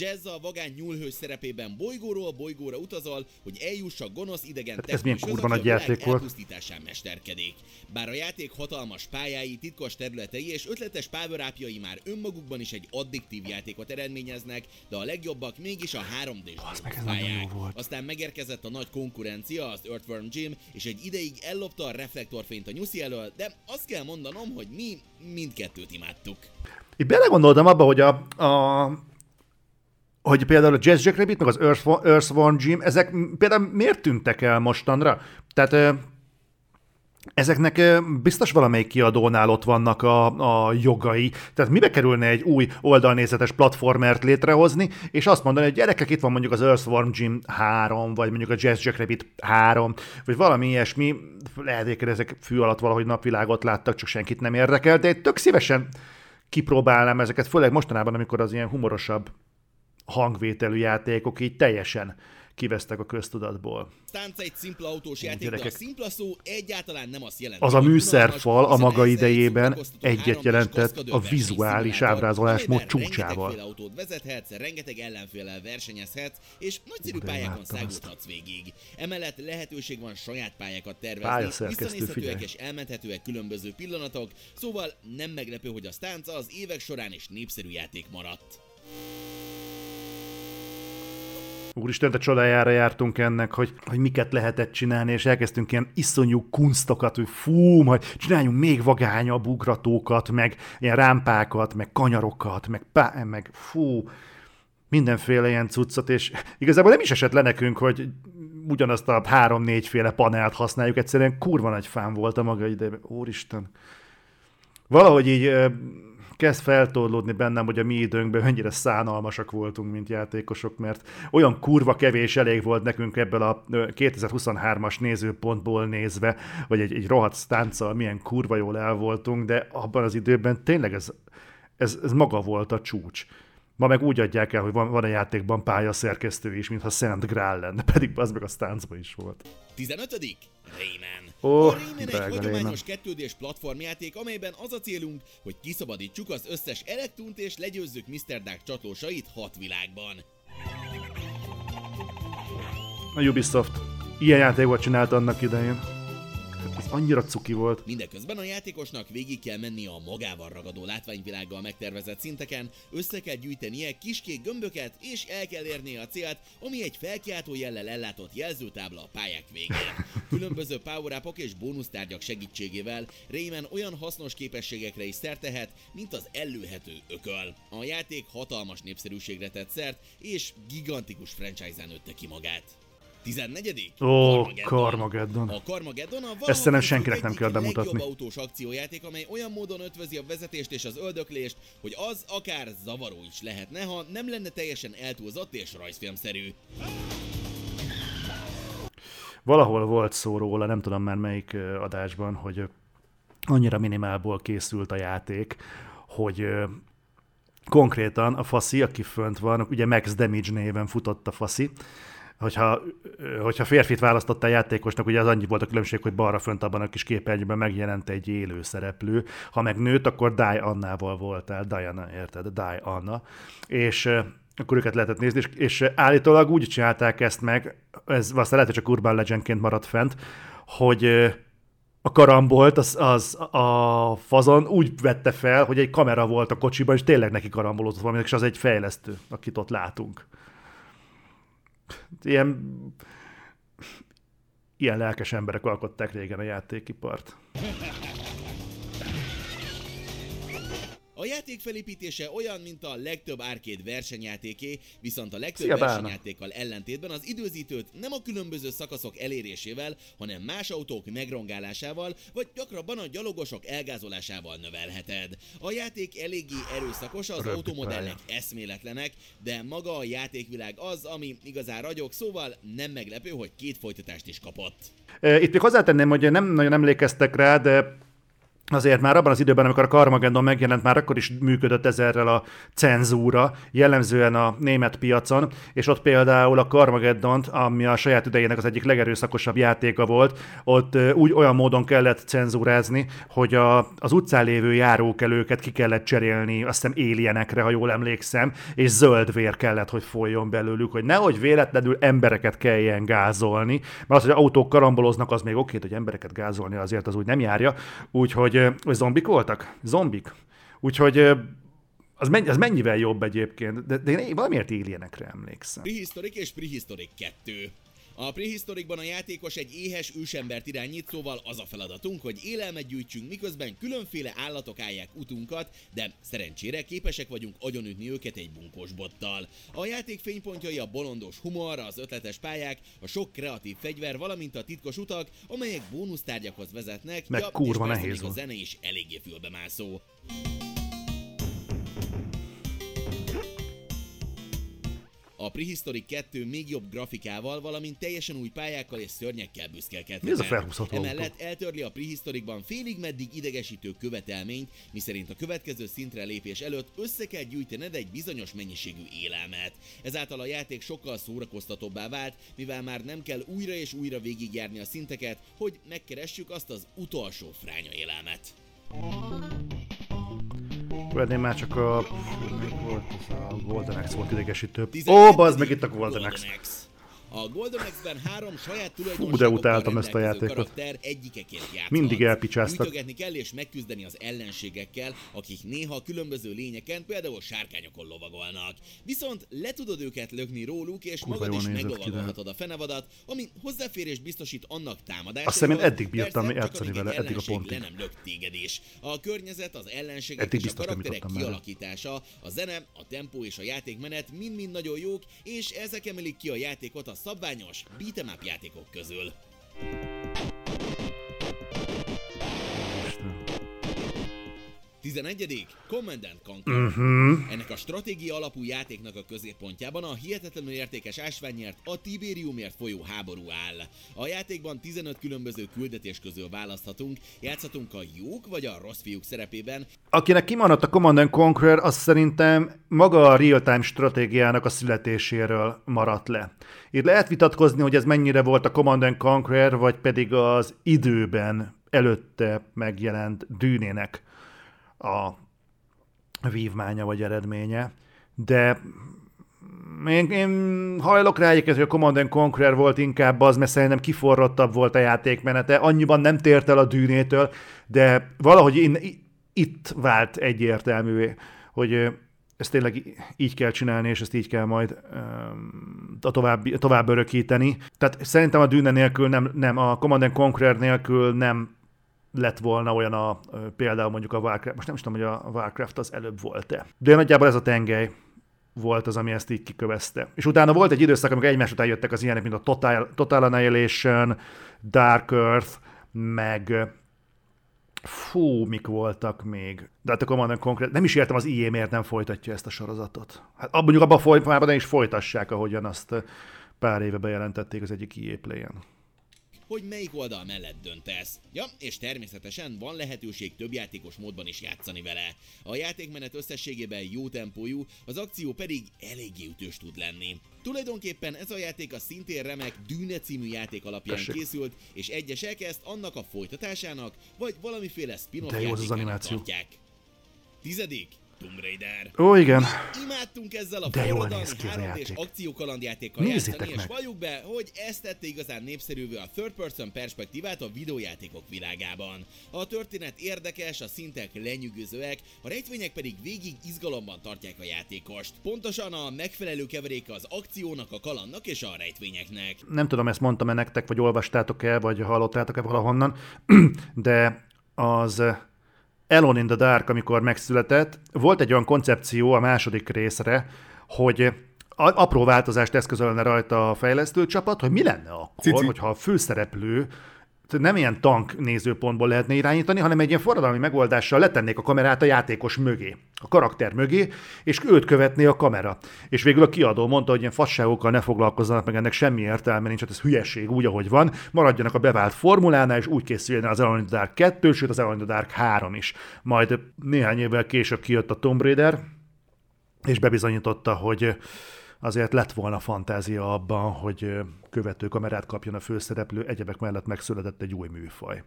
Jazz a vagány nyúlhős szerepében bolygóról bolygóra utazol, hogy eljuss a gonosz idegen Hát ez milyen kurva nagy játék volt. elpusztításán mesterkedik. Bár a játék hatalmas pályái, titkos területei és ötletes power már önmagukban is egy addiktív játékot eredményeznek, de a legjobbak mégis a 3D-s meg, ez nagyon pályák. Aztán megérkezett a nagy konkurencia, az Earthworm Jim, és egy ideig ellopta a reflektorfényt a nyuszi elől, de azt kell mondanom, hogy mi mindkettőt imádtuk. Itt belegondoltam abba, hogy a, a hogy például a Jazz Jack meg az Earth, Earthworm Jim, ezek például miért tűntek el mostanra? Tehát ezeknek biztos valamelyik kiadónál ott vannak a, a jogai. Tehát mibe kerülne egy új oldalnézetes platformert létrehozni, és azt mondani, hogy gyerekek, itt van mondjuk az Earthworm Jim 3, vagy mondjuk a Jazz Jack Rabbit 3, vagy valami ilyesmi, lehet, hogy ezek fű alatt valahogy napvilágot láttak, csak senkit nem érdekel, de én tök szívesen kipróbálnám ezeket, főleg mostanában, amikor az ilyen humorosabb hangvételű játékok így teljesen kivesztek a köztudatból. Stánc egy szimpla autós játék, de a gyerekek. szimpla szó egyáltalán nem azt jelenti. Az a műszerfal a maga idejében egyet 3D-s jelentett a vizuális szimulátor, ábrázolásmód csúcsával. autót vezethetsz, rengeteg ellenféllel versenyezhetsz, és nagyszerű pályákon imádtam száguldhatsz végig. Emellett lehetőség van saját pályákat tervezni, visszanézhetőek és elmenthetőek különböző pillanatok, szóval nem meglepő, hogy a Stánca az évek során is népszerű játék maradt. Úristen, de csodájára jártunk ennek, hogy, hogy miket lehetett csinálni, és elkezdtünk ilyen iszonyú kunstokat, hogy fú, majd csináljunk még vagányabb ugratókat, meg ilyen rámpákat, meg kanyarokat, meg, pá, meg fú, mindenféle ilyen cuccot, és igazából nem is esett le nekünk, hogy ugyanazt a három-négy féle panelt használjuk, egyszerűen kurva nagy fán volt a maga idejében. Úristen. Valahogy így kezd feltorlódni bennem, hogy a mi időnkben mennyire szánalmasak voltunk, mint játékosok, mert olyan kurva kevés elég volt nekünk ebből a ö, 2023-as nézőpontból nézve, hogy egy, egy rohadt stánccal milyen kurva jól el voltunk, de abban az időben tényleg ez, ez, ez maga volt a csúcs. Ma meg úgy adják el, hogy van, van a játékban pályaszerkesztő is, mintha Szent Grál lenne, pedig az meg a stáncban is volt. 15. Rayman. Ó, a Rayman egy hagyományos kettődés platformjáték, amelyben az a célunk, hogy kiszabadítsuk az összes elektunt és legyőzzük Mr. Dark csatlósait hat világban. A Ubisoft ilyen játékot csinált annak idején. Annyira cuki volt. Mindeközben a játékosnak végig kell menni a magával ragadó látványvilággal megtervezett szinteken, össze kell gyűjtenie kiskék gömböket, és el kell érnie a célt, ami egy felkiáltó jellel ellátott jelzőtábla a pályák végén. Különböző power és bónusztárgyak segítségével Rayman olyan hasznos képességekre is szert tehet, mint az ellőhető ököl. A játék hatalmas népszerűségre tett szert, és gigantikus franchise-án nőtte ki magát. 14. Ó, Carmageddon. A Carmageddon a Ezt szerintem senkinek nem kell bemutatni. legjobb autós akciójáték, amely olyan módon ötvözi a vezetést és az öldöklést, hogy az akár zavaró is lehetne, ha nem lenne teljesen eltúlzott és rajzfilmszerű. Valahol volt szó róla, nem tudom már melyik adásban, hogy annyira minimálból készült a játék, hogy konkrétan a faszi, aki fönt van, ugye Max Damage néven futott a faszi, hogyha, hogyha férfit választotta a játékosnak, ugye az annyi volt a különbség, hogy balra fönt abban a kis képernyőben megjelent egy élő szereplő, ha meg nőtt, akkor Die Annával voltál, Diana, érted? Die Anna. És ö, akkor őket lehetett nézni, és, és állítólag úgy csinálták ezt meg, ez aztán lehet, hogy csak Urban Legendként maradt fent, hogy ö, a karambolt az, az a fazon úgy vette fel, hogy egy kamera volt a kocsiban, és tényleg neki karambolozott valami, és az egy fejlesztő, akit ott látunk. Ilyen, ilyen lelkes emberek alkották régen a játékipart. A játék felépítése olyan, mint a legtöbb arcade versenyjátéké, viszont a legtöbb Szia, versenyjátékkal ellentétben az időzítőt nem a különböző szakaszok elérésével, hanem más autók megrongálásával, vagy gyakrabban a gyalogosok elgázolásával növelheted. A játék eléggé erőszakos, az automodellek eszméletlenek, de maga a játékvilág az, ami igazán ragyog, szóval nem meglepő, hogy két folytatást is kapott. Itt még hozzátenném, hogy nem nagyon emlékeztek rá, de azért már abban az időben, amikor a Carmageddon megjelent, már akkor is működött ezerrel a cenzúra, jellemzően a német piacon, és ott például a Carmageddon, ami a saját idejének az egyik legerőszakosabb játéka volt, ott úgy olyan módon kellett cenzúrázni, hogy a, az utcán lévő járókelőket ki kellett cserélni, azt hiszem alienekre, ha jól emlékszem, és zöld vér kellett, hogy folyjon belőlük, hogy nehogy véletlenül embereket kelljen gázolni, mert az, hogy autók karamboloznak, az még oké, hogy embereket gázolni azért az úgy nem járja, úgyhogy vagy zombik voltak? Zombik. Úgyhogy az, mennyi, az mennyivel jobb egyébként, de, de én valamiért alienekre emlékszem. Prehistoric és Prehistoric 2. A Prehistoricban a játékos egy éhes ősembert irányít, szóval az a feladatunk, hogy élelmet gyűjtsünk, miközben különféle állatok állják utunkat, de szerencsére képesek vagyunk agyonütni őket egy bunkós bottal. A játék fénypontjai a bolondos humor, az ötletes pályák, a sok kreatív fegyver, valamint a titkos utak, amelyek bónusztárgyakhoz vezetnek, Meg kurva és nehéz még a zene is eléggé fülbemászó. A Prehistoric 2 még jobb grafikával, valamint teljesen új pályákkal és szörnyekkel büszkelkedhet. Mi ez a felhúzott autó? Emellett eltörli a Prehistoricban félig meddig idegesítő követelményt, miszerint a következő szintre lépés előtt össze kell gyűjtened egy bizonyos mennyiségű élelmet. Ezáltal a játék sokkal szórakoztatóbbá vált, mivel már nem kell újra és újra végigjárni a szinteket, hogy megkeressük azt az utolsó fránya élelmet. Venném már csak a... Fú, volt ez a Golden Axe volt idegesítő. Ó, 12. bazd meg itt a Golden Axe. A Golden Axe-ben három saját Fú, de utáltam ezt a játékot. karakter egyikeként játszhat. Mindig elpicsáztak. Gyűjtögetni kell és megküzdeni az ellenségekkel, akik néha különböző lényeken, például sárkányokon lovagolnak. Viszont le tudod őket lökni róluk, és Kurva magad is meglovagolhatod a fenevadat, ami hozzáférést biztosít annak támadásához. Azt hiszem, én eddig bírtam persze, játszani vele, eddig a pontig. Le nem lök téged is. A környezet, az ellenségek Eddig és a karakterek kialakítása, a zene, a tempó és a játékmenet mind-mind nagyon jók, és ezek emelik ki a játékot a szabványos beat'em játékok közül. 11. Command and Conquer. Mhm. Ennek a stratégia alapú játéknak a középpontjában a hihetetlenül értékes ásványért, a Tiberiumért folyó háború áll. A játékban 15 különböző küldetés közül választhatunk, játszhatunk a jók vagy a rossz fiúk szerepében, Akinek kimaradt a Command and Conquer, az szerintem maga a real-time stratégiának a születéséről maradt le. Itt lehet vitatkozni, hogy ez mennyire volt a Command and Conquer, vagy pedig az időben előtte megjelent dűnének a vívmánya vagy eredménye, de én, én hajlok rá egyébként, hogy a Command and Conquer volt inkább az, mert szerintem kiforrottabb volt a játékmenete, annyiban nem tért el a dűnétől, de valahogy in, itt vált egyértelművé, hogy ezt tényleg így kell csinálni, és ezt így kell majd a tovább, tovább örökíteni. Tehát szerintem a dűne nélkül nem, nem a Command and Conquer nélkül nem lett volna olyan a, például mondjuk a Warcraft, most nem is tudom, hogy a Warcraft az előbb volt-e. De nagyjából ez a tengely volt az, ami ezt így kikövezte. És utána volt egy időszak, amikor egymás után jöttek az ilyenek, mint a Total, Total Annihilation, Dark Earth, meg fú, mik voltak még. De hát a Command and Conquer, nem is értem az IE miért nem folytatja ezt a sorozatot. Hát mondjuk abban a formában is folytassák, ahogyan azt pár éve bejelentették az egyik EA Play-en. Hogy melyik oldal mellett döntesz. Ja, és természetesen van lehetőség több játékos módban is játszani vele. A játékmenet összességében jó tempójú, az akció pedig eléggé ütős tud lenni. Tulajdonképpen ez a játék a szintén remek Dűne című játék alapján Tessék. készült, és egyesek ezt annak a folytatásának, vagy valamiféle spin-off az játékának animáció. tartják. Tizedik. Tomb Raider. Ó, igen. Imádtunk ezzel a De forradalmi néz ki ez a 3D játék. és akciókalandjátékkal Nézzétek játszani, és meg. valljuk be, hogy ez tette igazán népszerűvé a third person perspektívát a videójátékok világában. A történet érdekes, a szintek lenyűgözőek, a rejtvények pedig végig izgalomban tartják a játékost. Pontosan a megfelelő keveréke az akciónak, a kalandnak és a rejtvényeknek. nem tudom, ezt mondtam-e nektek, vagy olvastátok-e, vagy hallottátok-e valahonnan, de az Alone in the Dark, amikor megszületett, volt egy olyan koncepció a második részre, hogy apró változást eszközölne rajta a fejlesztő csapat, hogy mi lenne akkor, Cici. hogyha a főszereplő nem ilyen tank nézőpontból lehetne irányítani, hanem egy ilyen forradalmi megoldással letennék a kamerát a játékos mögé, a karakter mögé, és őt követné a kamera. És végül a kiadó mondta, hogy ilyen fasságokkal ne foglalkozzanak, meg ennek semmi értelme nincs, hát ez hülyeség úgy, ahogy van, maradjanak a bevált formulánál, és úgy készüljön az Alone in the Dark 2, sőt az Alone in Dark 3 is. Majd néhány évvel később kijött a Tomb Raider, és bebizonyította, hogy azért lett volna fantázia abban, hogy követő kamerát kapjon a főszereplő, egyebek mellett megszületett egy új műfaj.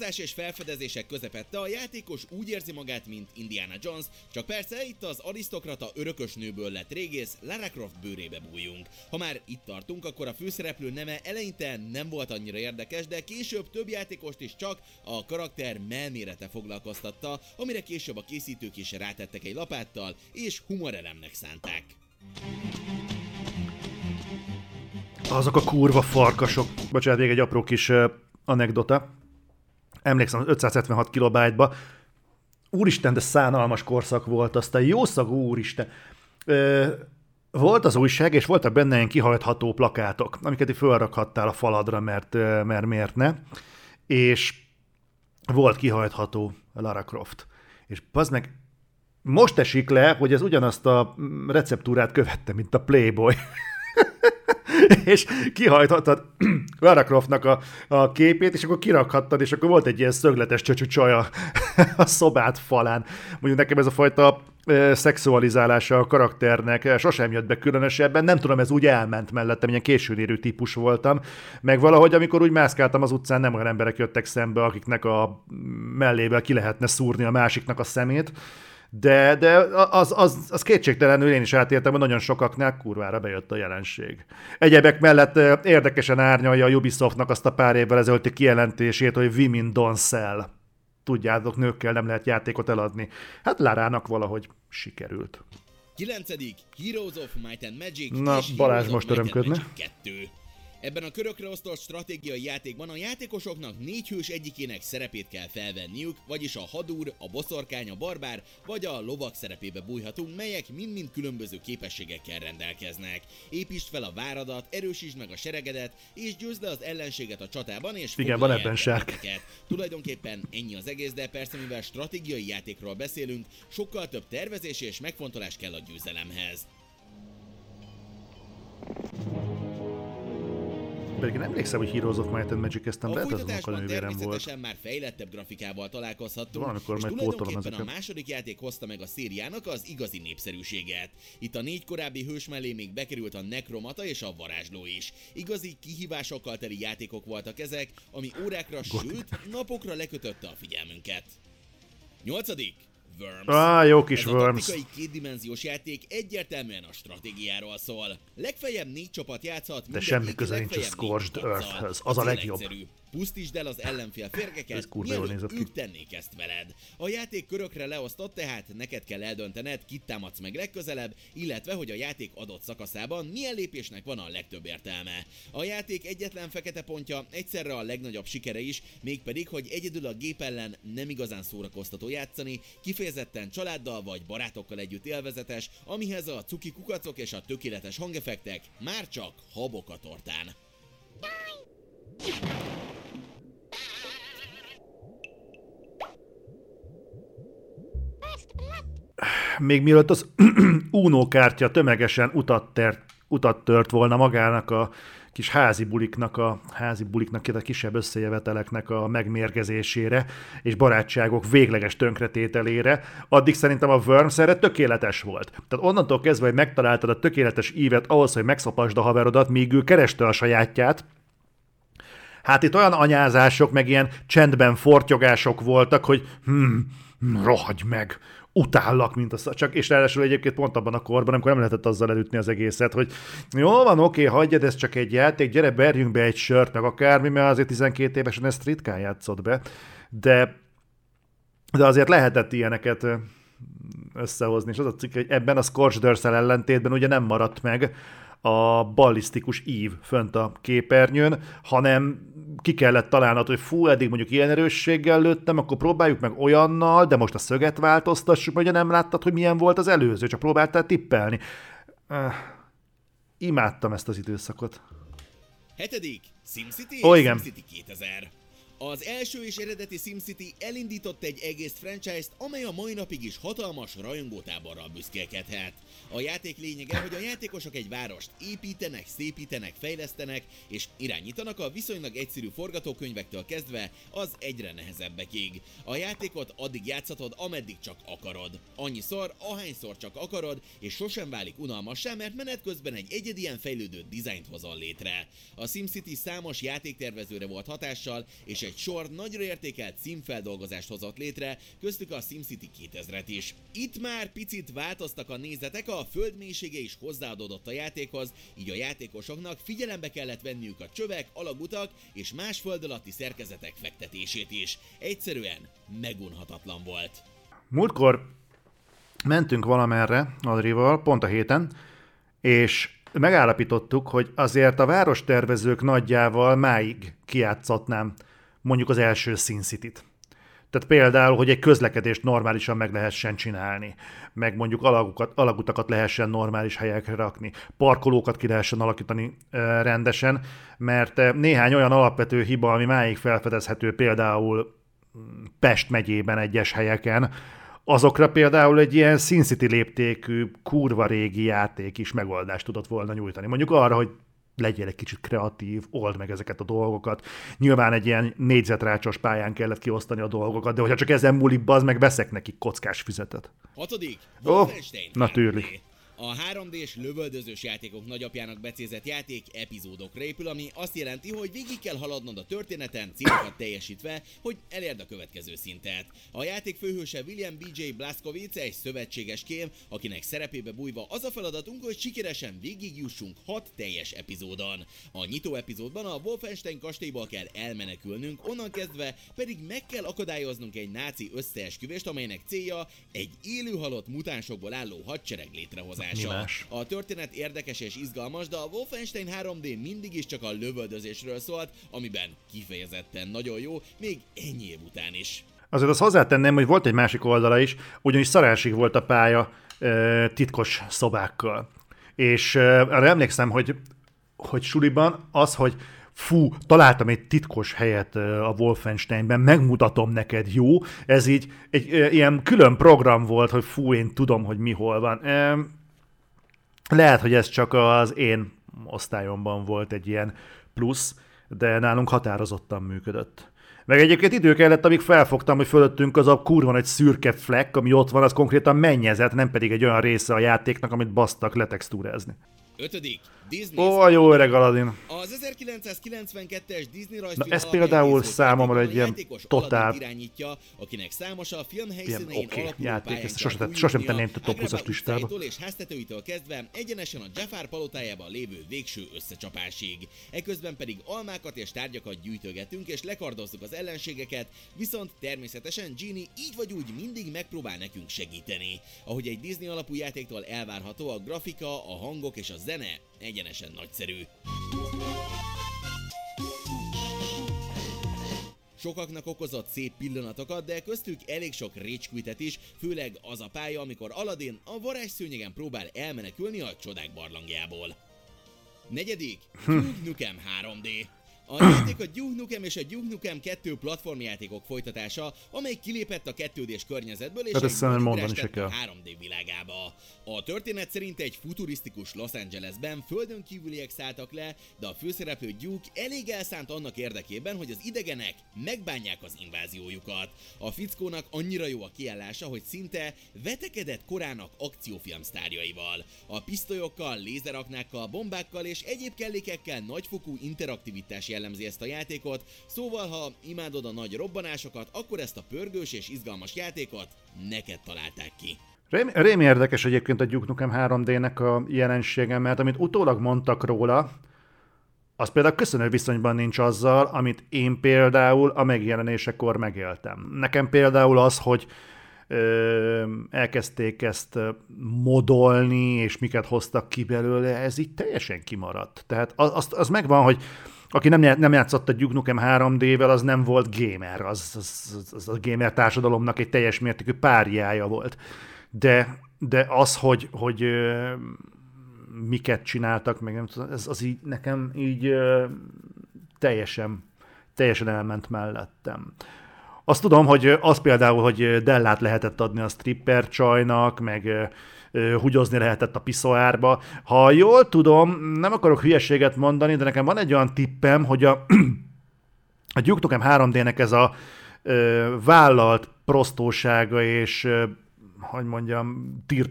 Utazás és felfedezések közepette a játékos úgy érzi magát, mint Indiana Jones, csak persze itt az arisztokrata örökös nőből lett régész, Lara Croft bőrébe bújjunk. Ha már itt tartunk, akkor a főszereplő neme eleinte nem volt annyira érdekes, de később több játékost is csak a karakter melmérete foglalkoztatta, amire később a készítők is rátettek egy lapáttal, és humorelemnek szánták. Azok a kurva farkasok. Bocsánat, még egy apró kis uh, anekdota. Emlékszem, az 576 kilobájtba. Úristen, de szánalmas korszak volt, aztán jószagú úristen. Ö, volt az újság, és voltak benne ilyen kihajtható plakátok, amiket így felrakhattál a faladra, mert, mert miért ne. És volt kihajtható Lara Croft. És az meg most esik le, hogy ez ugyanazt a mm, receptúrát követte, mint a Playboy. és kihajthattad Lara Croftnak a, a képét, és akkor kirakhattad, és akkor volt egy ilyen szögletes csöcsű csaj a, szobát falán. Mondjuk nekem ez a fajta ö, szexualizálása a karakternek ö, sosem jött be különösebben, nem tudom, ez úgy elment mellettem, ilyen későn érő típus voltam, meg valahogy, amikor úgy mászkáltam az utcán, nem olyan emberek jöttek szembe, akiknek a mellével ki lehetne szúrni a másiknak a szemét, de, de az, az, az kétségtelenül én is átéltem, hogy nagyon sokaknál kurvára bejött a jelenség. Egyebek mellett érdekesen árnyalja a Ubisoftnak azt a pár évvel ezelőtti kijelentését, hogy women don't sell. Tudjátok, nőkkel nem lehet játékot eladni. Hát Lárának valahogy sikerült. 9. Heroes of Might and Magic Na, és Balázs Heroes most örömködne. Magic 2. Ebben a körökre osztott stratégiai játékban a játékosoknak négy hős egyikének szerepét kell felvenniük, vagyis a hadúr, a boszorkány, a barbár vagy a lovak szerepébe bújhatunk, melyek mind-mind különböző képességekkel rendelkeznek. Építsd fel a váradat, erősítsd meg a seregedet, és győzd le az ellenséget a csatában, és Igen, van ebben sárk. Tulajdonképpen ennyi az egész, de persze mivel stratégiai játékról beszélünk, sokkal több tervezés és megfontolás kell a győzelemhez. Pedig én emlékszem, hogy Heroes of Might and Magic eztem A lehet, az folytatásban nővérem volt. már fejlettebb grafikával találkozhattunk, Valamikor és tulajdonképpen a második játék hozta meg a szériának az igazi népszerűséget. Itt a négy korábbi hős mellé még bekerült a nekromata és a varázsló is. Igazi kihívásokkal teli játékok voltak ezek, ami órákra, sőt napokra lekötötte a figyelmünket. Nyolcadik. Worms. Á, jó kis Ez a Worms. taktikai kétdimenziós játék egyértelműen a stratégiáról szól. Legfeljebb négy csapat játszhat, mindegyik semmi köze nincs a Scorched. Earthhöz. Az a legjobb. egyszerű. Pusztítsd el az ellenfél férgeket, mielőtt ők tennék ezt veled. A játék körökre leosztott, tehát neked kell eldöntened, kit támadsz meg legközelebb, illetve hogy a játék adott szakaszában milyen lépésnek van a legtöbb értelme. A játék egyetlen fekete pontja egyszerre a legnagyobb sikere is, mégpedig, hogy egyedül a gép ellen nem igazán szórakoztató játszani, kifejezetten családdal vagy barátokkal együtt élvezetes, amihez a cuki kukacok és a tökéletes hangefektek már csak habok a tortán. Még mielőtt az Uno tömegesen utat, tert, utat tört volna magának a kis házi buliknak, a házi buliknak, a kisebb összejöveteleknek a megmérgezésére és barátságok végleges tönkretételére, addig szerintem a Worms erre tökéletes volt. Tehát onnantól kezdve, hogy megtaláltad a tökéletes ívet ahhoz, hogy megszapasd a haverodat, míg ő kereste a sajátját, Hát itt olyan anyázások, meg ilyen csendben fortyogások voltak, hogy hm, rohagy meg, utállak, mint a csak, és ráadásul egyébként pont abban a korban, amikor nem lehetett azzal elütni az egészet, hogy jó van, oké, hagyjad, ez csak egy játék, gyere, berjünk be egy sört, meg akármi, mert azért 12 évesen ezt ritkán játszott be, de, de azért lehetett ilyeneket összehozni, és az a cikk, hogy ebben a Scorched ellentétben ugye nem maradt meg a ballisztikus ív fönt a képernyőn, hanem ki kellett találnod, hogy fú, eddig mondjuk ilyen erősséggel lőttem, akkor próbáljuk meg olyannal, de most a szöget változtassuk, ugye nem láttad, hogy milyen volt az előző, csak próbáltál tippelni. Uh, imádtam ezt az időszakot. Hetedik, SimCity igen. SimCity 2000. Az első és eredeti SimCity elindított egy egész franchise-t, amely a mai napig is hatalmas rajongótáborral büszkélkedhet. A játék lényege, hogy a játékosok egy várost építenek, szépítenek, fejlesztenek és irányítanak a viszonylag egyszerű forgatókönyvektől kezdve az egyre nehezebbekig. A játékot addig játszhatod, ameddig csak akarod. Annyiszor, ahányszor csak akarod, és sosem válik unalmassá, mert menet közben egy egyedien fejlődő dizájnt hozol létre. A SimCity számos játéktervezőre volt hatással, és egy sor nagyra értékelt színfeldolgozást hozott létre, köztük a SimCity 2000-et is. Itt már picit változtak a nézetek, a földmélysége is hozzáadódott a játékhoz, így a játékosoknak figyelembe kellett venniük a csövek, alagutak és más föld alatti szerkezetek fektetését is. Egyszerűen megunhatatlan volt. Múltkor mentünk valamerre Adrival, pont a héten, és megállapítottuk, hogy azért a várostervezők nagyjával máig kiátszatnám mondjuk az első Sin City-t. Tehát például, hogy egy közlekedést normálisan meg lehessen csinálni, meg mondjuk alagukat, alagutakat lehessen normális helyekre rakni, parkolókat ki lehessen alakítani e, rendesen, mert néhány olyan alapvető hiba, ami máig felfedezhető például mm, Pest megyében egyes helyeken, azokra például egy ilyen Sin City léptékű, kurva régi játék is megoldást tudott volna nyújtani. Mondjuk arra, hogy legyél egy kicsit kreatív, old meg ezeket a dolgokat. Nyilván egy ilyen négyzetrácsos pályán kellett kiosztani a dolgokat, de hogyha csak ezen múlik, az meg veszek nekik kockás füzetet. Hatodik, oh, na tűrli. A 3D-s lövöldözős játékok nagyapjának becézett játék epizódokra épül, ami azt jelenti, hogy végig kell haladnod a történeten, célokat teljesítve, hogy elérd a következő szintet. A játék főhőse William B.J. Blaskovic egy szövetséges kém, akinek szerepébe bújva az a feladatunk, hogy sikeresen végigjussunk 6 teljes epizódon. A nyitó epizódban a Wolfenstein kastélyból kell elmenekülnünk, onnan kezdve pedig meg kell akadályoznunk egy náci összeesküvést, amelynek célja egy élőhalott mutánsokból álló hadsereg létrehozása megoldása. A történet érdekes és izgalmas, de a Wolfenstein 3D mindig is csak a lövöldözésről szólt, amiben kifejezetten nagyon jó, még ennyi év után is. Azért azt hozzátenném, hogy volt egy másik oldala is, ugyanis szarásig volt a pálya e, titkos szobákkal. És e, arra emlékszem, hogy, hogy suliban az, hogy fú, találtam egy titkos helyet a Wolfensteinben, megmutatom neked, jó? Ez így egy e, ilyen külön program volt, hogy fú, én tudom, hogy mi hol van. E, lehet, hogy ez csak az én osztályomban volt egy ilyen plusz, de nálunk határozottan működött. Meg egyébként idő kellett, amíg felfogtam, hogy fölöttünk az a kurva egy szürke fleck, ami ott van, az konkrétan mennyezet, nem pedig egy olyan része a játéknak, amit basztak letextúrázni. Ötödik. Disney. Ó, a jó öreg Aladdin. Az 1992-es Disney rajzfilm Na, ez például számomra egy ilyen totál... irányítja, akinek számos a film helyszínein okay, alapuló játék, ezt sosem, sosem tenném a top 20-as listába. és háztetőitől kezdve egyenesen a Jafar palotájában lévő végső összecsapásig. Eközben pedig almákat és tárgyakat gyűjtögetünk és lekardozzuk az ellenségeket, viszont természetesen Genie így vagy úgy mindig megpróbál nekünk segíteni. Ahogy egy Disney alapú játéktól elvárható, a grafika, a hangok és a zene egyenesen nagyszerű. Sokaknak okozott szép pillanatokat, de köztük elég sok rage is, főleg az a pálya, amikor Aladdin a varázsszőnyegen próbál elmenekülni a csodák barlangjából. Negyedik, Duke Nukem 3D. A játék a Duke Nukem és a Duke Nukem 2 platformjátékok folytatása, amely kilépett a 2 d környezetből és hát egy mondani se kell. 3D világába. A történet szerint egy futurisztikus Los Angelesben földön kívüliek szálltak le, de a főszereplő Duke elég elszánt annak érdekében, hogy az idegenek megbánják az inváziójukat. A fickónak annyira jó a kiállása, hogy szinte vetekedett korának akciófilm sztárjaival. A pisztolyokkal, lézeraknákkal, bombákkal és egyéb kellékekkel nagyfokú interaktivitás jellemzi ezt a játékot, szóval ha imádod a nagy robbanásokat, akkor ezt a pörgős és izgalmas játékot neked találták ki. Rém, rém érdekes egyébként a Duke Nukem 3D-nek a jelensége, mert amit utólag mondtak róla, az például köszönő viszonyban nincs azzal, amit én például a megjelenésekor megéltem. Nekem például az, hogy ö, elkezdték ezt modolni, és miket hoztak ki belőle, ez így teljesen kimaradt. Tehát az, az, az megvan, hogy aki nem, nem játszott a Duke Nukem 3D-vel, az nem volt gamer, az, az, az, a gamer társadalomnak egy teljes mértékű párjája volt. De, de az, hogy, hogy miket csináltak, meg nem tudom, ez az így nekem így teljesen, teljesen elment mellettem. Azt tudom, hogy az például, hogy Dellát lehetett adni a stripper csajnak, meg hugyozni lehetett a piszoárba. Ha jól tudom, nem akarok hülyeséget mondani, de nekem van egy olyan tippem, hogy a, a Duke Nukem 3D-nek ez a ö, vállalt prostósága és hogy mondjam, tír,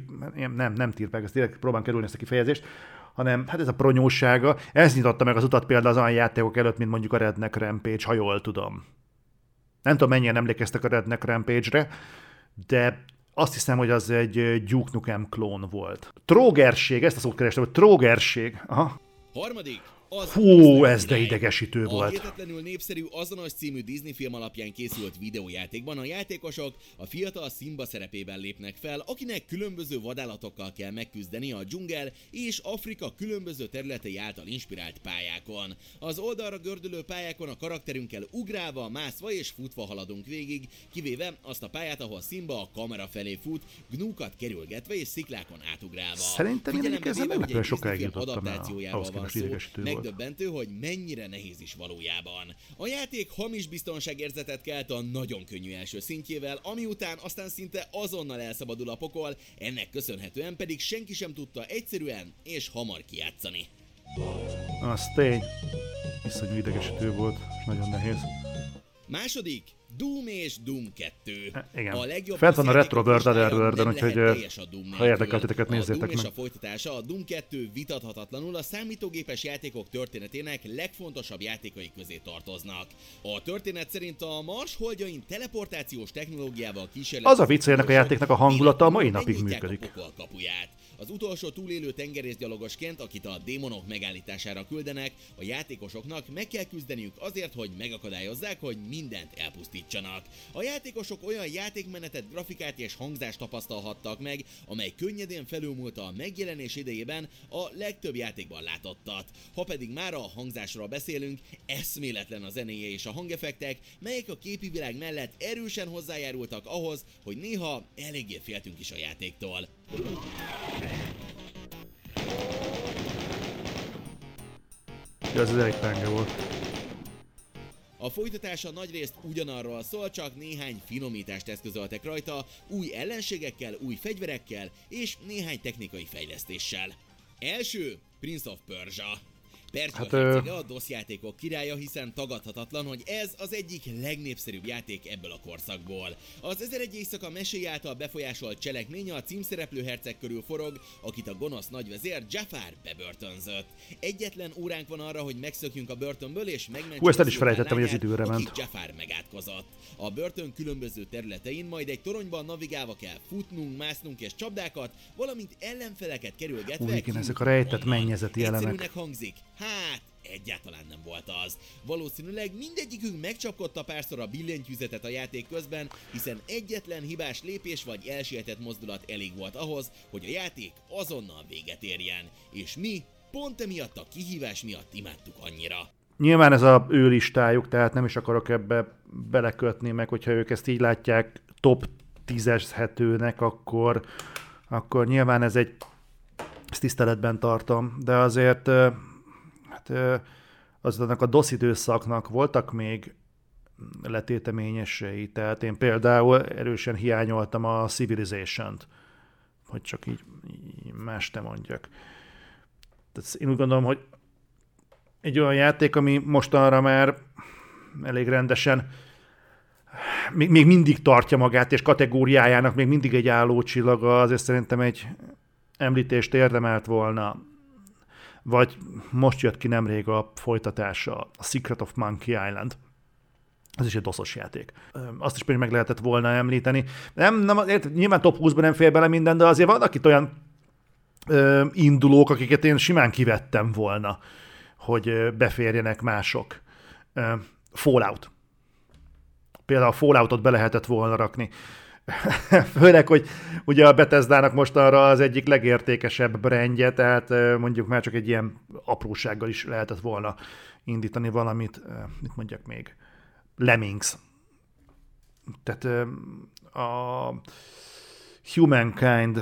nem, nem tirpeg, ezt tényleg próbálom kerülni ezt a kifejezést, hanem hát ez a pronyósága, ez nyitotta meg az utat például az olyan játékok előtt, mint mondjuk a Redneck Rampage, ha jól tudom. Nem tudom, mennyien emlékeztek a Redneck Rampage-re, de azt hiszem, hogy az egy Duke Nukem klón volt. Trógerség, ezt a szót kerestem, hogy trógerség. Aha. Harmadik, az Hú, ez de idegesítő a volt. Hihetetlenül népszerű Azonos című Disney film alapján készült videójátékban a játékosok a fiatal Simba szerepében lépnek fel, akinek különböző vadállatokkal kell megküzdeni a dzsungel és Afrika különböző területei által inspirált pályákon. Az oldalra gördülő pályákon a karakterünkkel ugrálva, mászva és futva haladunk végig, kivéve azt a pályát, ahol Simba a kamera felé fut, gnúkat kerülgetve és sziklákon átugrálva. Szerintem én ezzel meglepően sokáig jutottam el, ahhoz van szó, megdöbbentő, hogy mennyire nehéz is valójában. A játék hamis biztonságérzetet kelt a nagyon könnyű első szintjével, ami után aztán szinte azonnal elszabadul a pokol, ennek köszönhetően pedig senki sem tudta egyszerűen és hamar kijátszani. Az tény. Iszonyú idegesítő volt, és nagyon nehéz. Második, Doom és Doom 2. E, igen. A legjobb Fent van a Retro Bird Otherworld-en, úgyhogy ha érdekel titeket, nézzétek meg. A Doom és a folytatása, a Doom 2 vitathatatlanul a számítógépes játékok történetének legfontosabb játékai közé tartoznak. A történet szerint a Mars holdjain teleportációs technológiával kísérlet... Az a vicc, a játéknak a hangulata a mai napig működik. A kapuját. Az utolsó túlélő tengerészgyalogosként, akit a démonok megállítására küldenek, a játékosoknak meg kell küzdeniük azért, hogy megakadályozzák, hogy mindent elpusztítsanak. A játékosok olyan játékmenetet, grafikát és hangzást tapasztalhattak meg, amely könnyedén felülmúlta a megjelenés idejében a legtöbb játékban látottat. Ha pedig már a hangzásról beszélünk, eszméletlen a zenéje és a hangeffektek, melyek a képi világ mellett erősen hozzájárultak ahhoz, hogy néha eléggé féltünk is a játéktól. Ez elég penge volt. A folytatása nagyrészt ugyanarról szól, csak néhány finomítást eszközöltek rajta, új ellenségekkel, új fegyverekkel és néhány technikai fejlesztéssel. Első, Prince of Persia. Percia hát, hercege a DOS játékok királya, hiszen tagadhatatlan, hogy ez az egyik legnépszerűbb játék ebből a korszakból. Az 1001 éjszaka mesé által befolyásolt cselekmény a címszereplő herceg körül forog, akit a gonosz nagyvezér Jafar bebörtönzött. Egyetlen óránk van arra, hogy megszökjünk a börtönből és megmentsük Hú, ezt el is felejtettem, hogy az időre ment. Jafar megátkozott. A börtön különböző területein majd egy toronyban navigálva kell futnunk, másznunk és csapdákat, valamint ellenfeleket kerülgetve. Igen, ezek a rejtett mennyezeti elemek. hangzik, Hát, egyáltalán nem volt az. Valószínűleg mindegyikünk megcsapkodta párszor a billentyűzetet a játék közben, hiszen egyetlen hibás lépés vagy elsietett mozdulat elég volt ahhoz, hogy a játék azonnal véget érjen. És mi pont emiatt a kihívás miatt imádtuk annyira. Nyilván ez a ő listájuk, tehát nem is akarok ebbe belekötni, meg hogyha ők ezt így látják top 10-eshetőnek, akkor, akkor nyilván ez egy ezt tiszteletben tartom, de azért az annak a DOS időszaknak voltak még letéteményesei, tehát én például erősen hiányoltam a Civilization-t, hogy csak így, így más te mondjak. Tehát én úgy gondolom, hogy egy olyan játék, ami mostanra már elég rendesen még, még mindig tartja magát, és kategóriájának még mindig egy álló csillaga, azért szerintem egy említést érdemelt volna. Vagy most jött ki nemrég a folytatása, a Secret of Monkey Island. Ez is egy doszos játék. Azt is még meg lehetett volna említeni. Nem, nem, nyilván top 20-ban nem fér bele minden, de azért vannak itt olyan ö, indulók, akiket én simán kivettem volna, hogy beférjenek mások. Ö, Fallout. Például a Falloutot be lehetett volna rakni. Főleg, hogy ugye a Bethesda-nak most arra az egyik legértékesebb brandje, tehát mondjuk már csak egy ilyen aprósággal is lehetett volna indítani valamit, mit mondjak még, Lemmings. Tehát a Humankind,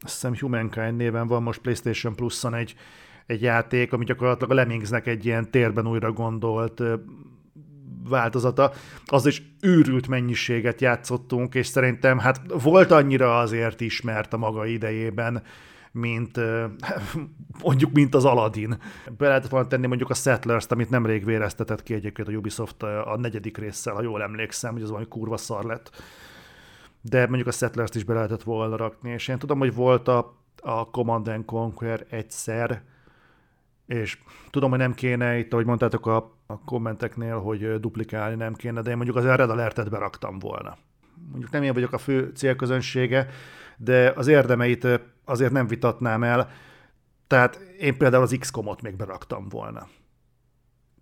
azt hiszem Humankind néven van most PlayStation Plus-on egy, egy játék, ami gyakorlatilag a Lemmingsnek egy ilyen térben újra gondolt változata, az is őrült mennyiséget játszottunk, és szerintem hát volt annyira azért ismert a maga idejében, mint mondjuk, mint az Aladdin. Be lehetett volna tenni mondjuk a Settlers-t, amit nemrég véreztetett ki egyébként a Ubisoft a negyedik résszel, ha jól emlékszem, hogy az valami kurva szar lett. De mondjuk a Settlers-t is be lehetett volna rakni, és én tudom, hogy volt a, a Command Conquer egyszer, és tudom, hogy nem kéne itt, ahogy mondtátok a, a kommenteknél, hogy duplikálni nem kéne, de én mondjuk az Red Alertet beraktam volna. Mondjuk nem én vagyok a fő célközönsége, de az érdemeit azért nem vitatnám el, tehát én például az XCOM-ot még beraktam volna.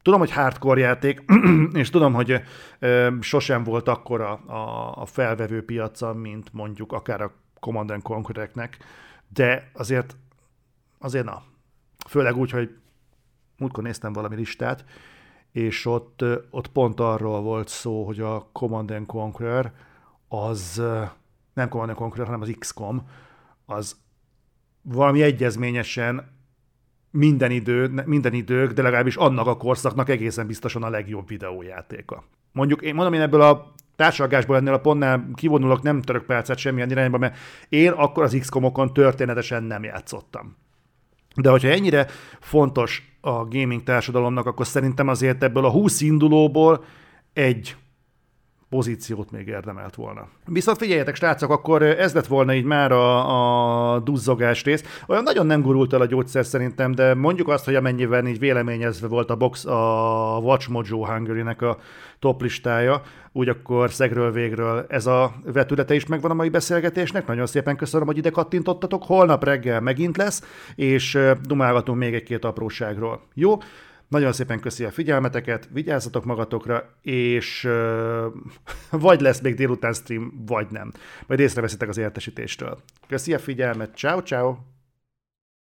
Tudom, hogy hardcore játék, és tudom, hogy ö, sosem volt akkora a, a felvevő piaca, mint mondjuk akár a Command Conquer-eknek, de azért, azért na, Főleg úgy, hogy múltkor néztem valami listát, és ott, ott pont arról volt szó, hogy a Command Conqueror az, nem Command Conqueror, hanem az XCOM, az valami egyezményesen minden, idő, minden idők, de legalábbis annak a korszaknak egészen biztosan a legjobb videójátéka. Mondjuk én mondom, én ebből a társadalgásból ennél a pontnál kivonulok, nem török percet semmilyen irányba, mert én akkor az XCOM-okon történetesen nem játszottam. De hogyha ennyire fontos a gaming társadalomnak, akkor szerintem azért ebből a 20 indulóból egy pozíciót még érdemelt volna. Viszont figyeljetek, srácok, akkor ez lett volna így már a, a duzzogás rész. Olyan nagyon nem gurult el a gyógyszer szerintem, de mondjuk azt, hogy amennyiben így véleményezve volt a box, a Watch Mojo Hungary-nek a top listája, úgy akkor szegről végről ez a vetülete is megvan a mai beszélgetésnek. Nagyon szépen köszönöm, hogy ide kattintottatok. Holnap reggel megint lesz, és dumálgatunk még egy-két apróságról. Jó? Nagyon szépen köszi a figyelmeteket, vigyázzatok magatokra, és uh, vagy lesz még délután stream, vagy nem. Majd észreveszitek az értesítéstől. Köszi a figyelmet, ciao ciao.